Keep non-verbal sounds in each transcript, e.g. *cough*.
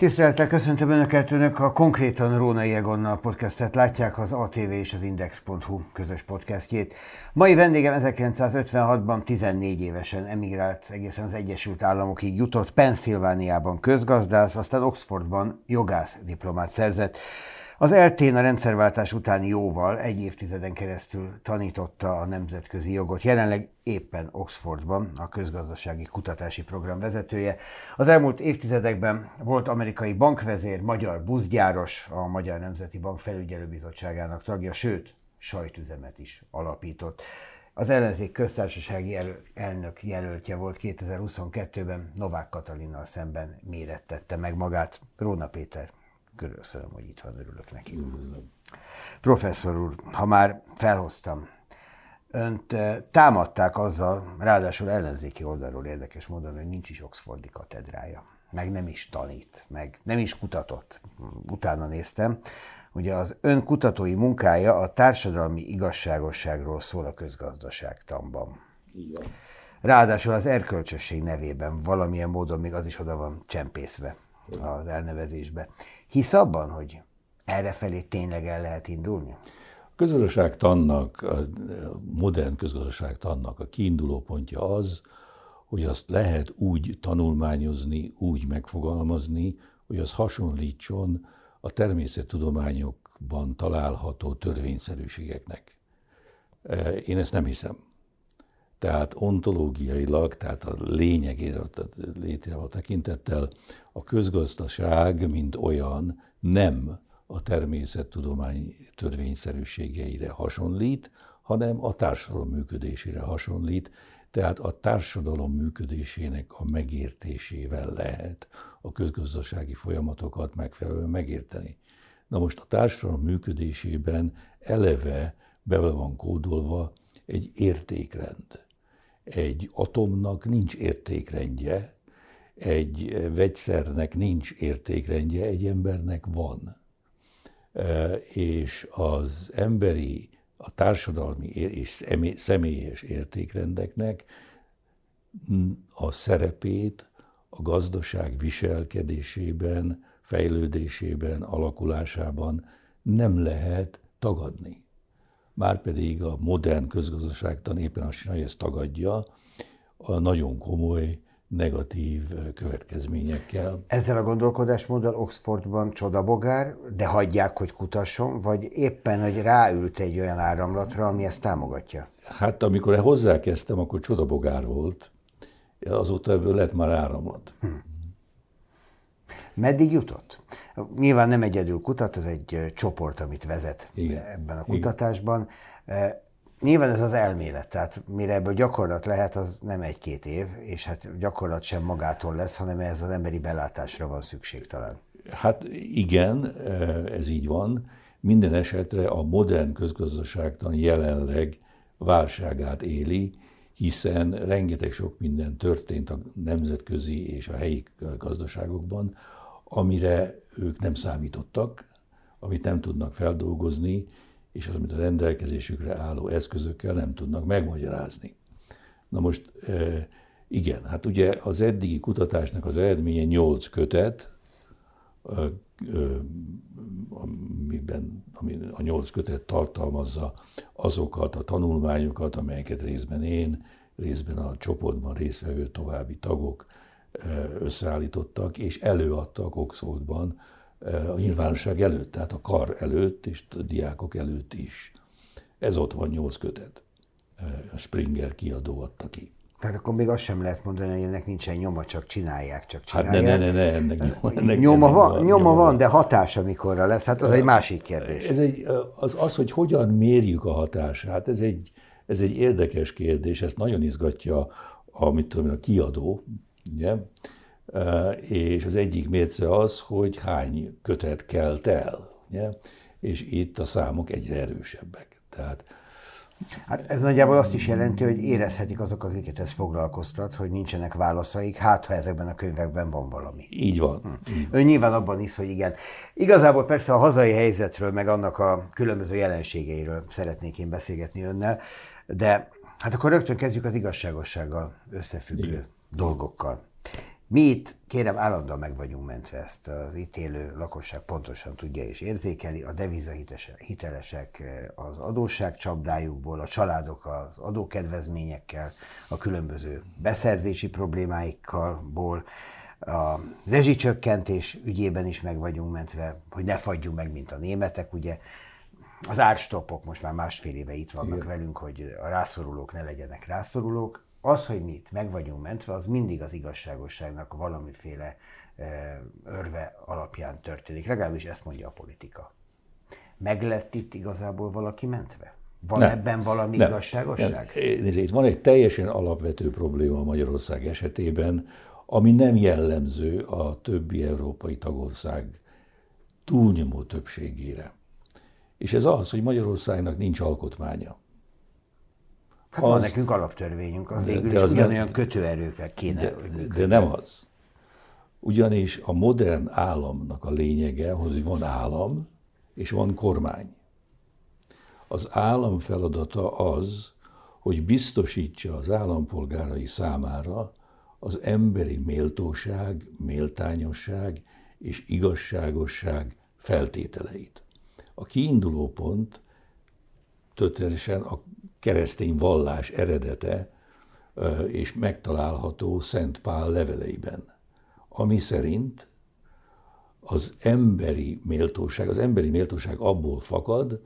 Tisztelettel köszöntöm Önöket, Önök a konkrétan Rónai Egonnal podcastet látják az ATV és az Index.hu közös podcastjét. Mai vendégem 1956-ban 14 évesen emigrált egészen az Egyesült Államokig jutott, Pennsylvániában közgazdász, aztán Oxfordban jogász diplomát szerzett. Az eltén a rendszerváltás után jóval, egy évtizeden keresztül tanította a nemzetközi jogot. Jelenleg éppen Oxfordban a közgazdasági kutatási program vezetője. Az elmúlt évtizedekben volt amerikai bankvezér, magyar buszgyáros, a Magyar Nemzeti Bank felügyelőbizottságának tagja, sőt, sajtüzemet is alapított. Az ellenzék köztársasági el- elnök jelöltje volt 2022-ben, Novák Katalinnal szemben mérettette meg magát. Róna Péter, Köszönöm, hogy itt van, örülök neki. Üdvözlöm. Professzor úr, ha már felhoztam, önt eh, támadták azzal, ráadásul ellenzéki oldalról érdekes módon, hogy nincs is Oxfordi katedrája, meg nem is tanít, meg nem is kutatott. Utána néztem, ugye az ön kutatói munkája a társadalmi igazságosságról szól a közgazdaságtanban. Igen. Ráadásul az erkölcsösség nevében valamilyen módon még az is oda van csempészve az elnevezésbe. Hisz abban, hogy errefelé tényleg el lehet indulni? Közgazdaságtannak, a modern közgazdaságtannak a kiinduló pontja az, hogy azt lehet úgy tanulmányozni, úgy megfogalmazni, hogy az hasonlítson a természettudományokban található törvényszerűségeknek. Én ezt nem hiszem. Tehát ontológiailag, tehát a lényegére, létre a tekintettel a közgazdaság, mint olyan nem a természettudomány törvényszerűségeire hasonlít, hanem a társadalom működésére hasonlít, tehát a társadalom működésének a megértésével lehet a közgazdasági folyamatokat megfelelően megérteni. Na most a társadalom működésében eleve bele van kódolva egy értékrend. Egy atomnak nincs értékrendje, egy vegyszernek nincs értékrendje, egy embernek van. És az emberi, a társadalmi és személyes értékrendeknek a szerepét a gazdaság viselkedésében, fejlődésében, alakulásában nem lehet tagadni. Márpedig a modern közgazdaságtan éppen azt csinálja, ezt tagadja, a nagyon komoly negatív következményekkel. Ezzel a gondolkodásmóddal Oxfordban csodabogár, de hagyják, hogy kutasson, vagy éppen, hogy ráült egy olyan áramlatra, ami ezt támogatja? Hát amikor hozzákezdtem, akkor csodabogár volt. Azóta ebből lett már áramlat. Hm. Meddig jutott? Nyilván nem egyedül kutat, ez egy csoport, amit vezet Igen. ebben a kutatásban. Igen. Nyilván ez az elmélet, tehát mire ebből gyakorlat lehet, az nem egy-két év, és hát gyakorlat sem magától lesz, hanem ez az emberi belátásra van szükség talán. Hát igen, ez így van. Minden esetre a modern közgazdaságtan jelenleg válságát éli, hiszen rengeteg sok minden történt a nemzetközi és a helyi gazdaságokban, amire ők nem számítottak, amit nem tudnak feldolgozni, és az, amit a rendelkezésükre álló eszközökkel nem tudnak megmagyarázni. Na most igen, hát ugye az eddigi kutatásnak az eredménye nyolc kötet, amiben ami a nyolc kötet tartalmazza azokat a tanulmányokat, amelyeket részben én, részben a csoportban résztvevő további tagok összeállítottak, és előadtak Oxfordban a nyilvánosság előtt, tehát a kar előtt, és a diákok előtt is. Ez ott van nyolc kötet. A Springer kiadó adta ki. Tehát akkor még azt sem lehet mondani, hogy ennek nincsen nyoma, csak csinálják, csak csinálják. Hát ne, ne, ne, ne ennek nyoma, *laughs* ennek nyoma, van, van, nyoma van, de hatása mikorra lesz, hát az egy másik kérdés. Ez egy, az, az, hogy hogyan mérjük a hatását, ez egy, ez egy érdekes kérdés, ezt nagyon izgatja a, mit tudom, a kiadó, ugye? És az egyik mérce az, hogy hány kötet kelt el, ugye? és itt a számok egyre erősebbek. Tehát Hát ez nagyjából azt is jelenti, hogy érezhetik azok, akiket ez foglalkoztat, hogy nincsenek válaszaik, hát ha ezekben a könyvekben van valami. Így van. Hm. Így van. Ő nyilván abban is, hogy igen. Igazából persze a hazai helyzetről, meg annak a különböző jelenségeiről szeretnék én beszélgetni önnel, de hát akkor rögtön kezdjük az igazságossággal összefüggő igen. dolgokkal. Mi itt, kérem, állandóan meg vagyunk mentve, ezt az itt élő lakosság pontosan tudja és érzékeli, a devizahitelesek az adósság csapdájukból, a családok az adókedvezményekkel, a különböző beszerzési problémáikkal, a rezsicsökkentés ügyében is meg vagyunk mentve, hogy ne fagyjunk meg, mint a németek, ugye. Az árstopok most már másfél éve itt vannak Igen. velünk, hogy a rászorulók ne legyenek rászorulók az, hogy mi itt meg vagyunk mentve, az mindig az igazságosságnak valamiféle örve alapján történik. Legalábbis ezt mondja a politika. Meg lett itt igazából valaki mentve? Van nem, ebben valami nem, igazságosság? Nem. Itt van egy teljesen alapvető probléma Magyarország esetében, ami nem jellemző a többi európai tagország túlnyomó többségére. És ez az, hogy Magyarországnak nincs alkotmánya. Hát az, van nekünk alaptörvényünk, az végül is ugyanolyan nem, kötőerőkkel kéne, de, hogy De nem az. Ugyanis a modern államnak a lényege, hogy van állam, és van kormány. Az állam feladata az, hogy biztosítsa az állampolgárai számára az emberi méltóság, méltányosság és igazságosság feltételeit. A kiinduló pont történetesen a keresztény vallás eredete, és megtalálható Szent Pál leveleiben, ami szerint az emberi méltóság, az emberi méltóság abból fakad,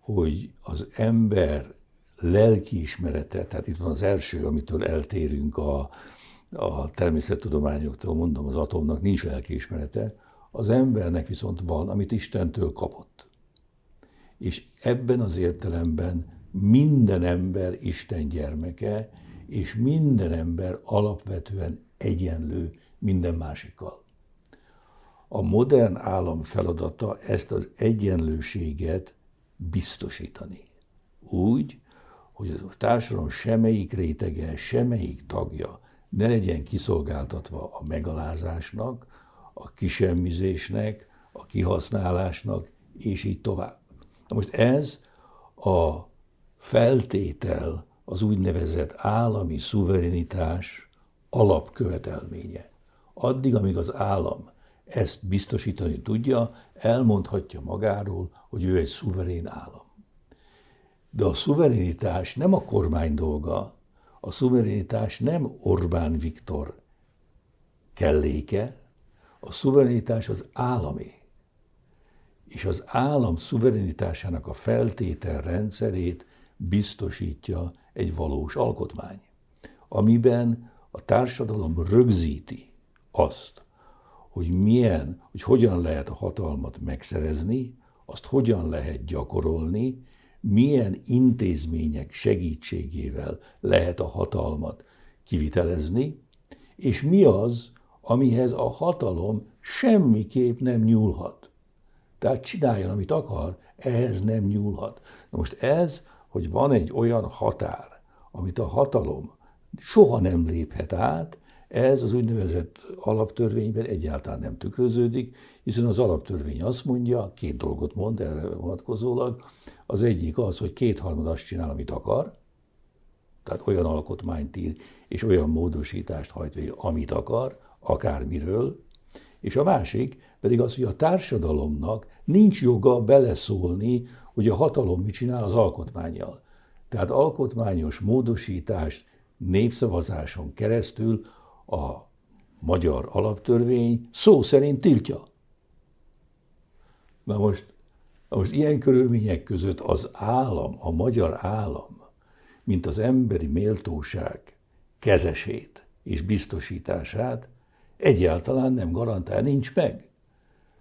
hogy az ember lelkiismerete, tehát itt van az első, amitől eltérünk a, a természettudományoktól, mondom, az atomnak nincs lelkiismerete, az embernek viszont van, amit Istentől kapott. És ebben az értelemben minden ember Isten gyermeke, és minden ember alapvetően egyenlő minden másikkal. A modern állam feladata ezt az egyenlőséget biztosítani. Úgy, hogy a társadalom semmelyik rétege, semmelyik tagja ne legyen kiszolgáltatva a megalázásnak, a kisemmizésnek, a kihasználásnak, és így tovább. Na most ez a feltétel az úgynevezett állami szuverenitás alapkövetelménye. Addig, amíg az állam ezt biztosítani tudja, elmondhatja magáról, hogy ő egy szuverén állam. De a szuverenitás nem a kormány dolga, a szuverenitás nem Orbán Viktor kelléke, a szuverenitás az állami. És az állam szuverenitásának a feltétel rendszerét biztosítja egy valós alkotmány, amiben a társadalom rögzíti azt, hogy milyen, hogy hogyan lehet a hatalmat megszerezni, azt hogyan lehet gyakorolni, milyen intézmények segítségével lehet a hatalmat kivitelezni, és mi az, amihez a hatalom semmiképp nem nyúlhat. Tehát csináljon, amit akar, ehhez nem nyúlhat. Na most ez hogy van egy olyan határ, amit a hatalom soha nem léphet át, ez az úgynevezett alaptörvényben egyáltalán nem tükröződik, hiszen az alaptörvény azt mondja, két dolgot mond erre vonatkozólag, az egyik az, hogy kétharmad azt csinál, amit akar, tehát olyan alkotmányt ír, és olyan módosítást hajt végre, amit akar, akármiről, és a másik pedig az, hogy a társadalomnak nincs joga beleszólni hogy a hatalom mit csinál az alkotmányjal. Tehát alkotmányos módosítást népszavazáson keresztül a magyar alaptörvény szó szerint tiltja. Na most, most ilyen körülmények között az állam, a magyar állam, mint az emberi méltóság kezesét és biztosítását egyáltalán nem garantál, nincs meg.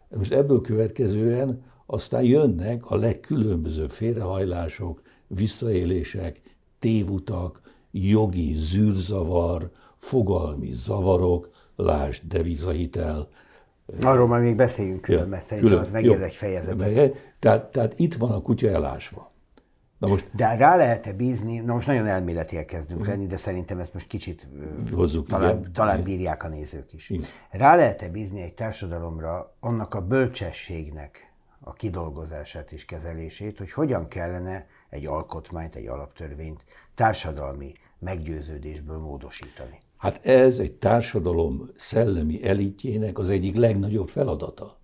Most ebből következően aztán jönnek a legkülönbözőbb félrehajlások, visszaélések, tévutak, jogi zűrzavar, fogalmi zavarok, lásd devizahitel. Arról majd még beszéljünk külön, mert szerintem külön, az megér egy fejezetet. Tehát, tehát itt van a kutya elásva. Na most, de rá lehet-e bízni, na most nagyon elméletiek kezdünk lenni, de szerintem ezt most kicsit Hozzuk, talán, igen. talán bírják a nézők is. Igen. Rá lehet-e bízni egy társadalomra annak a bölcsességnek, a kidolgozását és kezelését, hogy hogyan kellene egy alkotmányt, egy alaptörvényt társadalmi meggyőződésből módosítani. Hát ez egy társadalom szellemi elitjének az egyik legnagyobb feladata,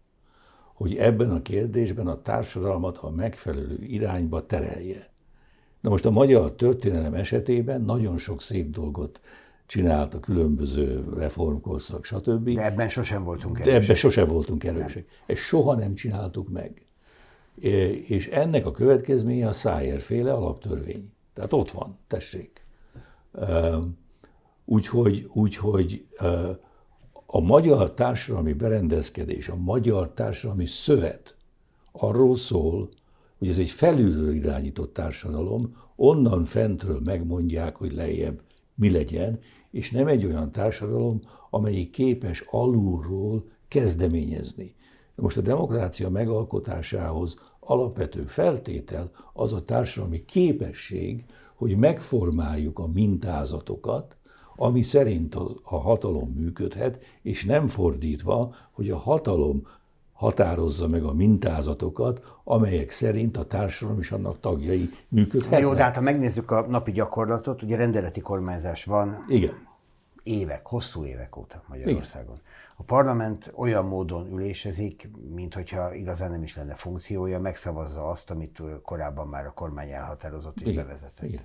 hogy ebben a kérdésben a társadalmat a megfelelő irányba terelje. Na most a magyar történelem esetében nagyon sok szép dolgot csinált a különböző reformkorszak, stb. De ebben sosem voltunk erősek. De ebben sosem voltunk erősek. Ezt soha nem csináltuk meg. És ennek a következménye a Szájer féle alaptörvény. Tehát ott van, tessék. Úgyhogy, úgyhogy a magyar társadalmi berendezkedés, a magyar társadalmi szövet arról szól, hogy ez egy felülről irányított társadalom, onnan fentről megmondják, hogy lejjebb mi legyen, és nem egy olyan társadalom, amelyik képes alulról kezdeményezni. Most a demokrácia megalkotásához alapvető feltétel az a társadalmi képesség, hogy megformáljuk a mintázatokat, ami szerint a, hatalom működhet, és nem fordítva, hogy a hatalom határozza meg a mintázatokat, amelyek szerint a társadalom és annak tagjai működhetnek. Jó, de hát ha megnézzük a napi gyakorlatot, ugye rendeleti kormányzás van. Igen. Évek, hosszú évek óta Magyarországon. Igen. A parlament olyan módon ülésezik, mint hogyha igazán nem is lenne funkciója, megszavazza azt, amit korábban már a kormány elhatározott és bevezetett. Igen.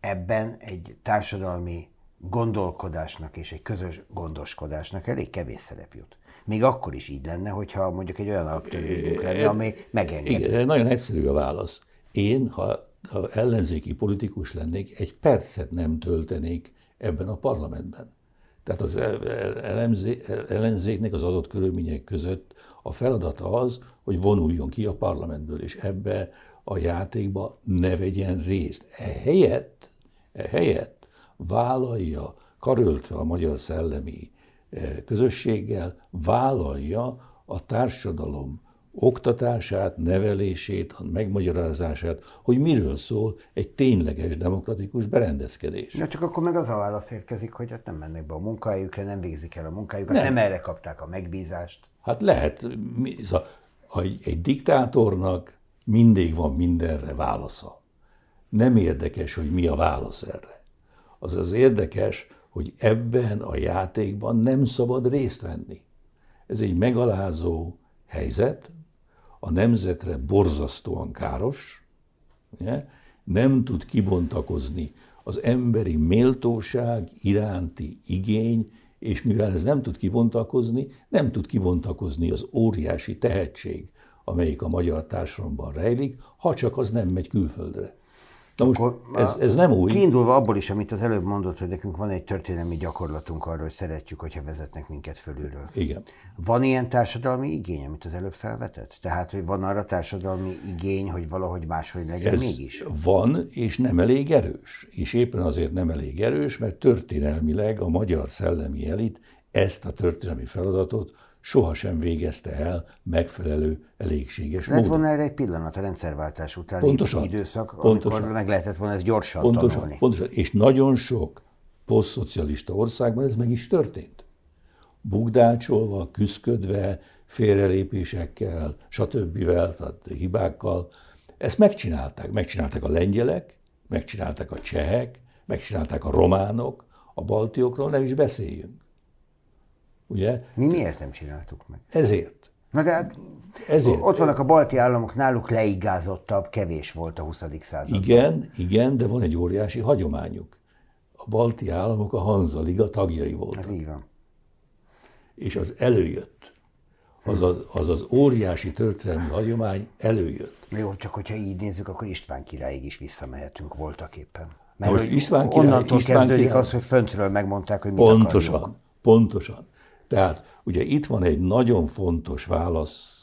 Ebben egy társadalmi gondolkodásnak és egy közös gondoskodásnak elég kevés szerep jut. Még akkor is így lenne, hogyha mondjuk egy olyan alaptörvényünk lenne, ami megengedi. Igen, nagyon egyszerű a válasz. Én, ha, ha ellenzéki politikus lennék, egy percet nem töltenék ebben a parlamentben. Tehát az ellenzéknek az adott körülmények között a feladata az, hogy vonuljon ki a parlamentből, és ebbe a játékba ne vegyen részt. Ehelyett, ehelyett vállalja, karöltve a magyar szellemi közösséggel, vállalja a társadalom oktatását, nevelését, a megmagyarázását, hogy miről szól egy tényleges demokratikus berendezkedés. Na csak akkor meg az a válasz érkezik, hogy hát nem mennek be a munkájukra, nem végzik el a munkájukat, nem, nem erre kapták a megbízást. Hát lehet, egy diktátornak mindig van mindenre válasza. Nem érdekes, hogy mi a válasz erre. Az az érdekes, hogy ebben a játékban nem szabad részt venni. Ez egy megalázó helyzet, a nemzetre borzasztóan káros, nem tud kibontakozni az emberi méltóság iránti igény, és mivel ez nem tud kibontakozni, nem tud kibontakozni az óriási tehetség, amelyik a magyar társadalomban rejlik, ha csak az nem megy külföldre. Na most Akkor ez, ez nem új. Kiindulva abból is, amit az előbb mondott, hogy nekünk van egy történelmi gyakorlatunk arról, hogy szeretjük, hogyha vezetnek minket fölülről. Igen. Van ilyen társadalmi igény, amit az előbb felvetett? Tehát, hogy van arra társadalmi igény, hogy valahogy máshogy legyen ez mégis? Van, és nem elég erős. És éppen azért nem elég erős, mert történelmileg a magyar szellemi elit ezt a történelmi feladatot sohasem végezte el megfelelő, elégséges Lett módon. volna erre egy pillanat a rendszerváltás utáni pontosan, időszak, pontosan, amikor meg lehetett volna ezt gyorsan pontosan, tanulni. Pontosan, és nagyon sok posztszocialista országban ez meg is történt. Bugdácsolva, küszködve, félrelépésekkel, stb. tehát hibákkal. Ezt megcsinálták. Megcsinálták a lengyelek, megcsinálták a csehek, megcsinálták a románok, a baltiokról nem is beszéljünk. Ugye? Mi miért nem csináltuk meg? Ezért. Na de hát ezért. Ott vannak a balti államok, náluk leigázottabb, kevés volt a 20. században. Igen, igen, de van egy óriási hagyományuk. A balti államok a Hanza Liga tagjai voltak. Ez így van. És az előjött. Az az, az, az óriási történelmi hagyomány előjött. Jó, csak hogyha így nézzük, akkor István királyig is visszamehetünk voltak éppen. Mert most István király, onnantól István kezdődik király, az, hogy föntről megmondták, hogy mit Pontosan, akarjuk. pontosan. Tehát ugye itt van egy nagyon fontos válasz,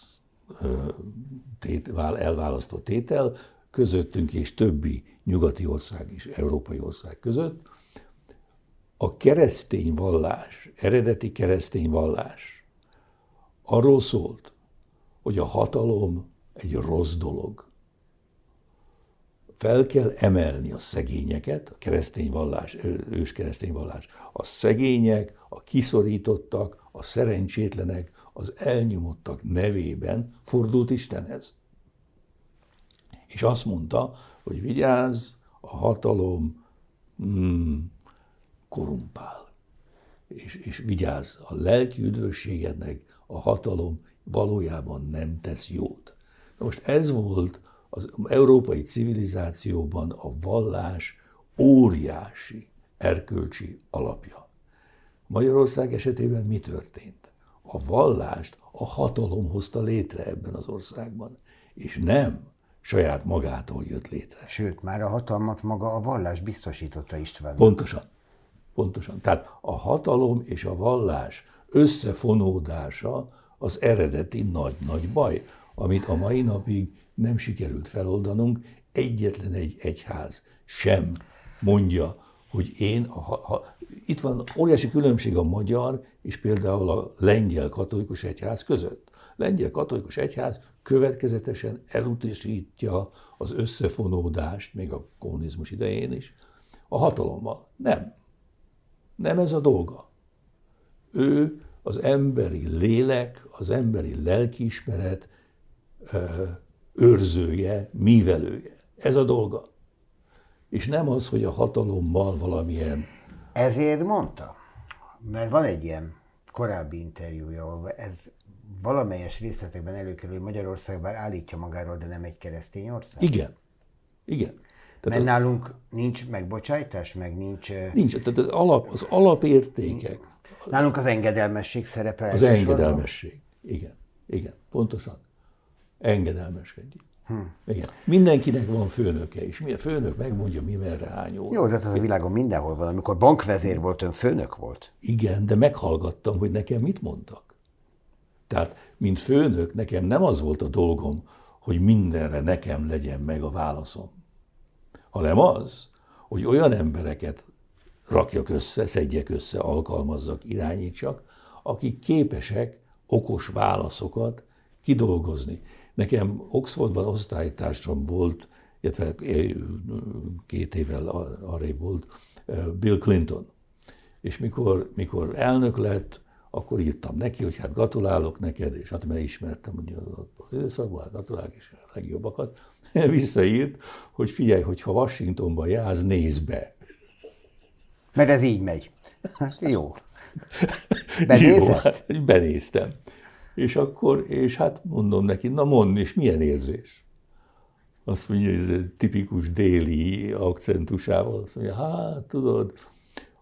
tét, elválasztó tétel közöttünk és többi nyugati ország és európai ország között. A keresztény vallás, eredeti keresztény vallás arról szólt, hogy a hatalom egy rossz dolog. Fel kell emelni a szegényeket, a keresztény vallás, ős keresztény vallás. A szegények, a kiszorítottak, a szerencsétlenek, az elnyomottak nevében fordult Istenhez. És azt mondta, hogy vigyázz, a hatalom hmm, korumpál. És, és vigyázz, a lelki üdvösségednek a hatalom valójában nem tesz jót. Na most ez volt az európai civilizációban a vallás óriási erkölcsi alapja. Magyarország esetében mi történt? A vallást a hatalom hozta létre ebben az országban, és nem saját magától jött létre. Sőt, már a hatalmat maga a vallás biztosította István. Pontosan. Pontosan. Tehát a hatalom és a vallás összefonódása az eredeti nagy-nagy baj, amit a mai napig nem sikerült feloldanunk, egyetlen egy egyház sem mondja, hogy én, a, ha, itt van óriási különbség a magyar és például a lengyel katolikus egyház között. Lengyel katolikus egyház következetesen elutasítja az összefonódást, még a kommunizmus idején is, a hatalommal. Nem. Nem ez a dolga. Ő az emberi lélek, az emberi lelkiismeret őrzője, mívelője. Ez a dolga. És nem az, hogy a hatalommal valamilyen... Ezért mondta? Mert van egy ilyen korábbi interjúja, ahol ez valamelyes részletekben előkerül, hogy Magyarország bár állítja magáról, de nem egy keresztény ország. Igen. Igen. Tehát Mert az, nálunk nincs megbocsájtás, meg nincs... Nincs, tehát az, alap, az alapértékek. Nálunk az engedelmesség szerepel. Az engedelmesség. Igen. Igen. Pontosan. Engedelmeskedjük. Hm. Igen. Mindenkinek van főnöke, és mi a főnök megmondja, mi merre hányol. Jó, de hát ez a világon mindenhol van. Amikor bankvezér volt, ön főnök volt. Igen, de meghallgattam, hogy nekem mit mondtak. Tehát, mint főnök, nekem nem az volt a dolgom, hogy mindenre nekem legyen meg a válaszom, hanem az, hogy olyan embereket rakjak össze, szedjek össze, alkalmazzak, irányítsak, akik képesek okos válaszokat kidolgozni. Nekem Oxfordban osztálytársam volt, illetve két évvel arrébb volt Bill Clinton. És mikor, mikor elnök lett, akkor írtam neki, hogy hát gratulálok neked, és hát mert ismertem ugye az időszakban, hát gratulálok is a legjobbakat. *laughs* Visszaírt, hogy figyelj, hogy ha Washingtonba jársz, nézd be. Mert ez így megy. Hát jó. *laughs* Benézett? Jó, hát benéztem. És akkor, és hát mondom neki, na mondd, és milyen érzés? Azt mondja, hogy ez tipikus déli akcentusával, azt mondja, hát tudod,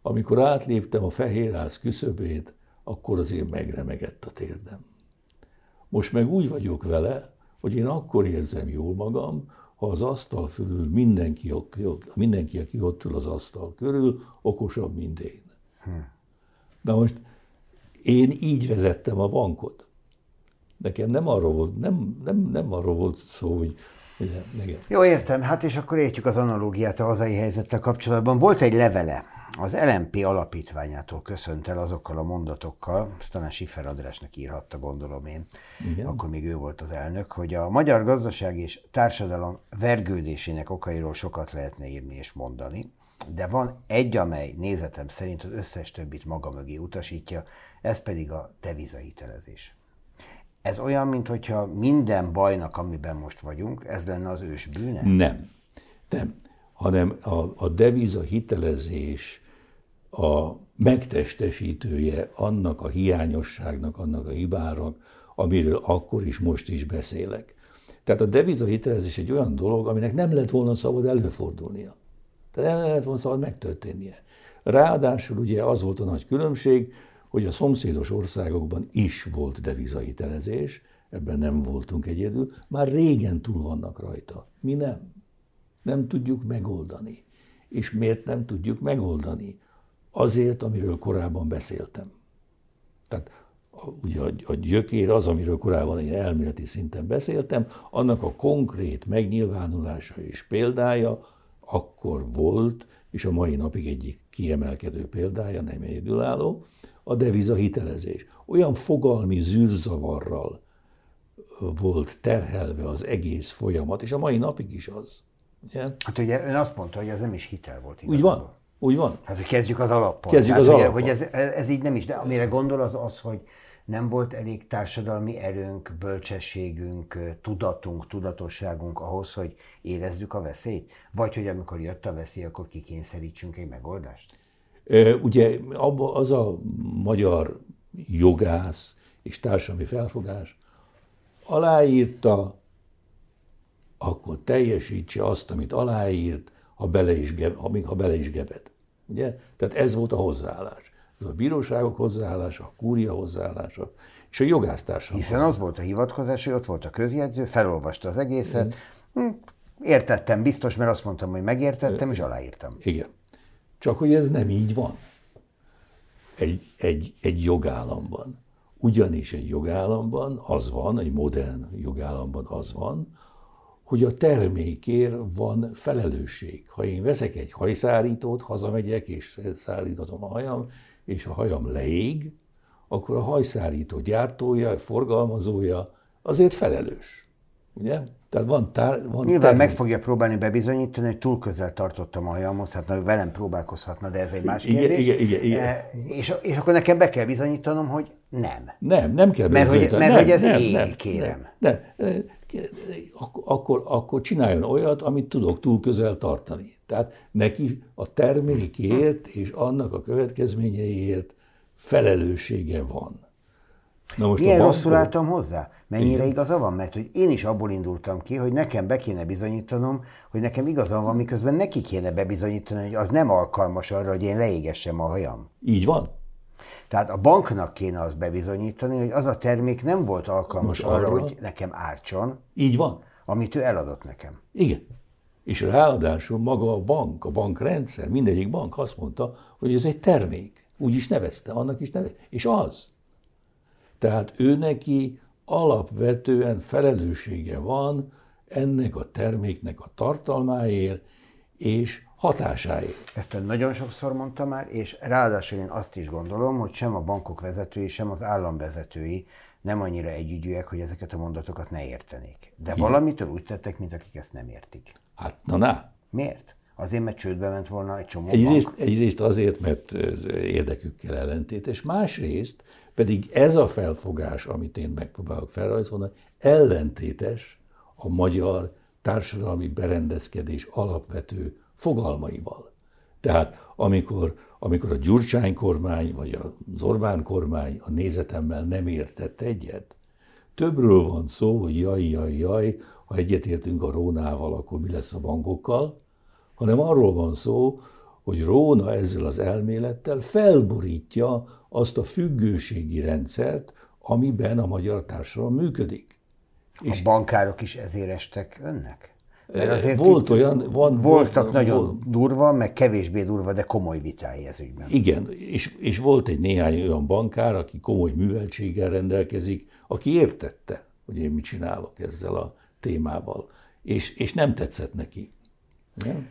amikor átléptem a Fehérház küszöbét, akkor azért megremegett a térdem. Most meg úgy vagyok vele, hogy én akkor érzem jól magam, ha az asztal fölül mindenki, mindenki aki ott ül az asztal körül, okosabb, mint én. Hm. Na most én így vezettem a bankot. Nekem nem arról volt, nem, nem, nem arról volt szó, hogy igen. Jó, értem. Hát és akkor értjük az analógiát a hazai helyzettel kapcsolatban. Volt egy levele, az LMP alapítványától köszönt el azokkal a mondatokkal, ezt talán Schiffer Andrásnak írhatta, gondolom én, Igen. akkor még ő volt az elnök, hogy a magyar gazdaság és társadalom vergődésének okairól sokat lehetne írni és mondani, de van egy, amely nézetem szerint az összes többit maga mögé utasítja, ez pedig a devizahitelezés. Ez olyan, mintha minden bajnak, amiben most vagyunk, ez lenne az ős bűne? Nem. Nem. Hanem a, a deviza hitelezés a megtestesítője annak a hiányosságnak, annak a hibának, amiről akkor is most is beszélek. Tehát a deviza hitelezés egy olyan dolog, aminek nem lett volna szabad előfordulnia. Tehát nem lett volna szabad megtörténnie. Ráadásul ugye az volt a nagy különbség, hogy a szomszédos országokban is volt devizahitelezés, ebben nem voltunk egyedül, már régen túl vannak rajta. Mi nem. Nem tudjuk megoldani. És miért nem tudjuk megoldani? Azért, amiről korábban beszéltem. Tehát ugye a, a gyökér az, amiről korábban én elméleti szinten beszéltem, annak a konkrét megnyilvánulása és példája akkor volt, és a mai napig egyik kiemelkedő példája, nem egyedülálló, a deviza hitelezés. Olyan fogalmi zűrzavarral volt terhelve az egész folyamat, és a mai napig is az. Ugye? Hát ugye ön azt mondta, hogy ez nem is hitel volt. Igazából. Úgy van. Úgy van. Hát, hogy kezdjük az alappal. Kezdjük hát, az alappal. Hogy ez, ez így nem is, de amire gondol az az, hogy nem volt elég társadalmi erőnk, bölcsességünk, tudatunk, tudatosságunk ahhoz, hogy érezzük a veszélyt? Vagy hogy amikor jött a veszély, akkor kikényszerítsünk egy megoldást? Ugye az a magyar jogász és társadalmi felfogás aláírta, akkor teljesítse azt, amit aláírt, ha bele is, ha, ha bele is gebed. Ugye? Tehát ez volt a hozzáállás. Ez a bíróságok hozzáállása, a kúria hozzáállása, és a jogásztársak. Hiszen az volt a hivatkozás, hogy ott volt a közjegyző, felolvasta az egészet, hm, értettem biztos, mert azt mondtam, hogy megértettem, és aláírtam. Igen. Csak hogy ez nem így van. Egy, egy, egy jogállamban. Ugyanis egy jogállamban az van, egy modern jogállamban az van, hogy a termékért van felelősség. Ha én veszek egy hajszárítót, hazamegyek és szállítatom a hajam, és a hajam leég, akkor a hajszárító gyártója, forgalmazója azért felelős. Ugye? Tehát van, tár, van Nyilván termék. meg fogja próbálni bebizonyítani, hogy túl közel tartottam a hajamhoz, hát na, velem próbálkozhatna, de ez egy más igen, kérdés. Igen, igen, igen. E, és, és akkor nekem be kell bizonyítanom, hogy nem. Nem, nem kell mert hogy, mert nem, hogy ez nem, ég, nem, kérem. Nem, nem. Akkor, akkor csináljon olyat, amit tudok túl közel tartani. Tehát neki a termékért és annak a következményeiért felelőssége van. Na most Milyen bankok... rosszul álltam hozzá? Mennyire Igen. igaza van? Mert hogy én is abból indultam ki, hogy nekem be kéne bizonyítanom, hogy nekem igaza van, miközben neki kéne bebizonyítani, hogy az nem alkalmas arra, hogy én leégessem a hajam. Így van. Tehát a banknak kéne azt bebizonyítani, hogy az a termék nem volt alkalmas Most arra, arra, hogy nekem ártson. Így van. Amit ő eladott nekem. Igen. És ráadásul maga a bank, a bankrendszer, mindegyik bank azt mondta, hogy ez egy termék. Úgy is nevezte, annak is nevezte. És az. Tehát ő neki alapvetően felelőssége van ennek a terméknek a tartalmáért és hatásáért. Ezt nagyon sokszor mondta már, és ráadásul én azt is gondolom, hogy sem a bankok vezetői, sem az állam vezetői nem annyira együgyűek, hogy ezeket a mondatokat ne értenék. De Igen. valamitől úgy tettek, mint akik ezt nem értik. Hát, na, na. Miért? Azért, mert csődbe ment volna egy csomó egyrészt, bank? Egyrészt azért, mert érdekükkel ellentétes, másrészt pedig ez a felfogás, amit én megpróbálok felrajzolni, ellentétes a magyar társadalmi berendezkedés alapvető fogalmaival. Tehát amikor, amikor a Gyurcsány kormány, vagy az Orbán kormány a nézetemmel nem értett egyet, többről van szó, hogy jaj, jaj, jaj, ha egyetértünk a Rónával, akkor mi lesz a bankokkal, hanem arról van szó, hogy Róna ezzel az elmélettel felborítja azt a függőségi rendszert, amiben a magyar társadalom működik. A és bankárok is ezért estek önnek? Mert azért volt olyan, van, voltak volt, nagyon volt, durva, meg kevésbé durva, de komoly vitái ez ügyben. Igen, és, és volt egy néhány olyan bankár, aki komoly műveltséggel rendelkezik, aki értette, hogy én mit csinálok ezzel a témával, és, és nem tetszett neki. Igen?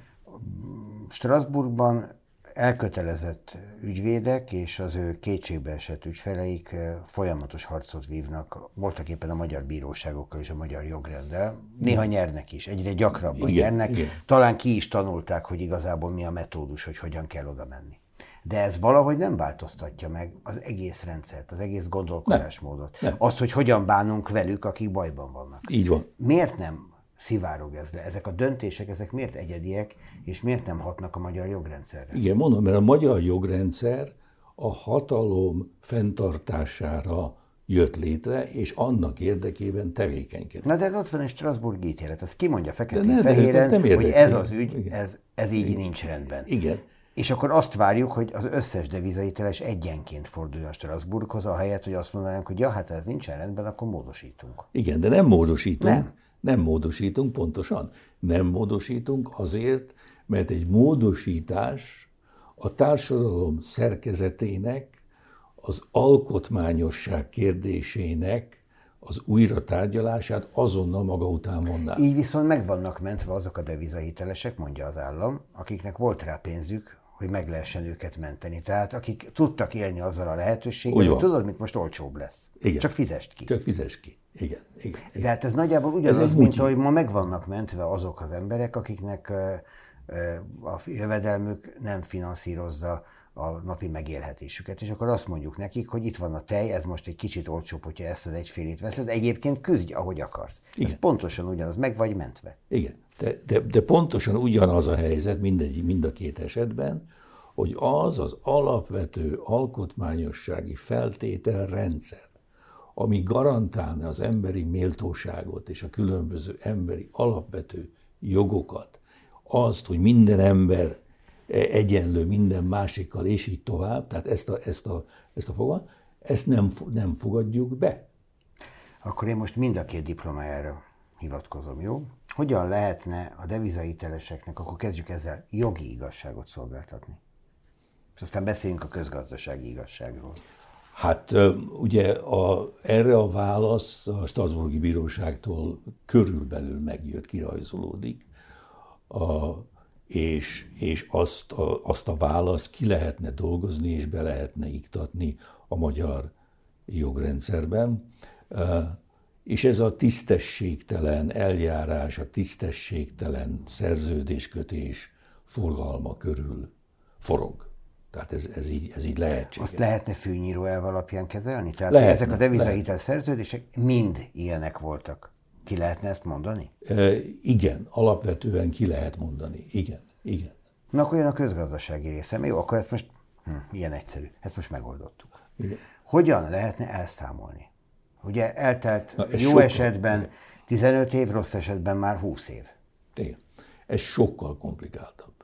Strasbourgban elkötelezett ügyvédek és az ő kétségbeesett ügyfeleik folyamatos harcot vívnak voltak éppen a magyar bíróságokkal és a magyar jogrenddel. Néha nyernek is, egyre gyakrabban igen, nyernek. Igen. Talán ki is tanulták, hogy igazából mi a metódus, hogy hogyan kell oda menni. De ez valahogy nem változtatja meg az egész rendszert, az egész gondolkodásmódot. Nem, nem. Azt, hogy hogyan bánunk velük, akik bajban vannak. Így van. Miért nem szivárog ez le. Ezek a döntések, ezek miért egyediek, és miért nem hatnak a magyar jogrendszerre? Igen, mondom, mert a magyar jogrendszer a hatalom fenntartására jött létre, és annak érdekében tevékenykedik. Na de ott van egy Strasbourg ítélet, az kimondja feketén-fehéren, hogy ez az ügy, ez, ez így Igen. nincs rendben. Igen. És akkor azt várjuk, hogy az összes devizaiteles egyenként forduljon Strasbourghoz, ahelyett, hogy azt mondanánk, hogy ja, hát ez nincsen rendben, akkor módosítunk. Igen, de nem módosítunk. Nem. Nem módosítunk, pontosan. Nem módosítunk azért, mert egy módosítás a társadalom szerkezetének, az alkotmányosság kérdésének az újra tárgyalását azonnal maga után vonná. Így viszont meg vannak mentve azok a devizahitelesek, mondja az állam, akiknek volt rá pénzük, hogy meg lehessen őket menteni. Tehát akik tudtak élni azzal a lehetőséggel, hogy tudod, mint most olcsóbb lesz. Igen. Csak fizest ki. Csak fizest ki. Igen. Igen. Igen. De hát ez nagyjából ugyanaz, ez mint hogy ma meg vannak mentve azok az emberek, akiknek a jövedelmük nem finanszírozza a napi megélhetésüket, és akkor azt mondjuk nekik, hogy itt van a tej, ez most egy kicsit olcsóbb, hogyha ezt az egyfélét veszed, egyébként küzdj, ahogy akarsz. Igen. Ez pontosan ugyanaz, meg vagy mentve. Igen, de, de, de pontosan ugyanaz a helyzet mindegy, mind a két esetben, hogy az az alapvető alkotmányossági feltételrendszer, ami garantálna az emberi méltóságot és a különböző emberi alapvető jogokat, azt, hogy minden ember egyenlő minden másikkal, és így tovább, tehát ezt a, ezt a, ezt a fogal, ezt nem, nem fogadjuk be. Akkor én most mind a két diplomájára hivatkozom, jó? Hogyan lehetne a devizaiteleseknek, akkor kezdjük ezzel, jogi igazságot szolgáltatni? És aztán beszéljünk a közgazdasági igazságról. Hát ugye a, erre a válasz a Strasburgi Bíróságtól körülbelül megjött, kirajzolódik, a, és, és azt, a, azt a választ ki lehetne dolgozni, és be lehetne iktatni a magyar jogrendszerben. És ez a tisztességtelen eljárás, a tisztességtelen szerződéskötés forgalma körül forog. Tehát ez, ez, így, ez így lehetséges. Azt lehetne fűnyíró elv alapján kezelni? Tehát lehetne, ezek a devizahitel szerződések mind ilyenek voltak. Ki lehetne ezt mondani? E, igen, alapvetően ki lehet mondani. Igen, igen. Na akkor jön a közgazdasági része. Jó, akkor ezt most, hm, ilyen egyszerű, ezt most megoldottuk. Igen. Hogyan lehetne elszámolni? Ugye eltelt Na, jó sokkal, esetben igen. 15 év, rossz esetben már 20 év. Igen. Ez sokkal komplikáltabb.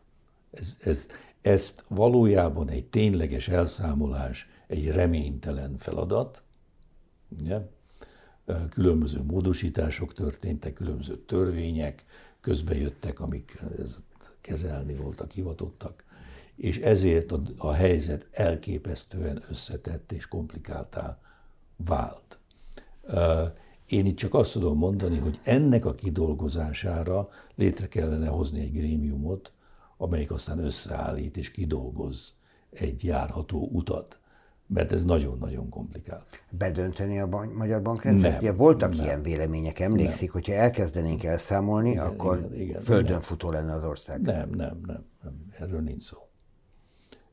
Ez, ez, ezt valójában egy tényleges elszámolás, egy reménytelen feladat. Ugye? Különböző módosítások történtek, különböző törvények közbejöttek, amik ezt kezelni voltak hivatottak, és ezért a, a helyzet elképesztően összetett és komplikáltá vált. Én itt csak azt tudom mondani, hogy ennek a kidolgozására létre kellene hozni egy grémiumot, amelyik aztán összeállít és kidolgoz egy járható utat. Mert ez nagyon-nagyon komplikált. Bedönteni a magyar bankrendszer? Nem, Ugye voltak nem, ilyen vélemények, emlékszik, nem. hogyha elkezdenénk elszámolni, igen, akkor igen, igen, földön nem. futó lenne az ország. Nem, nem, nem, nem. erről nincs szó.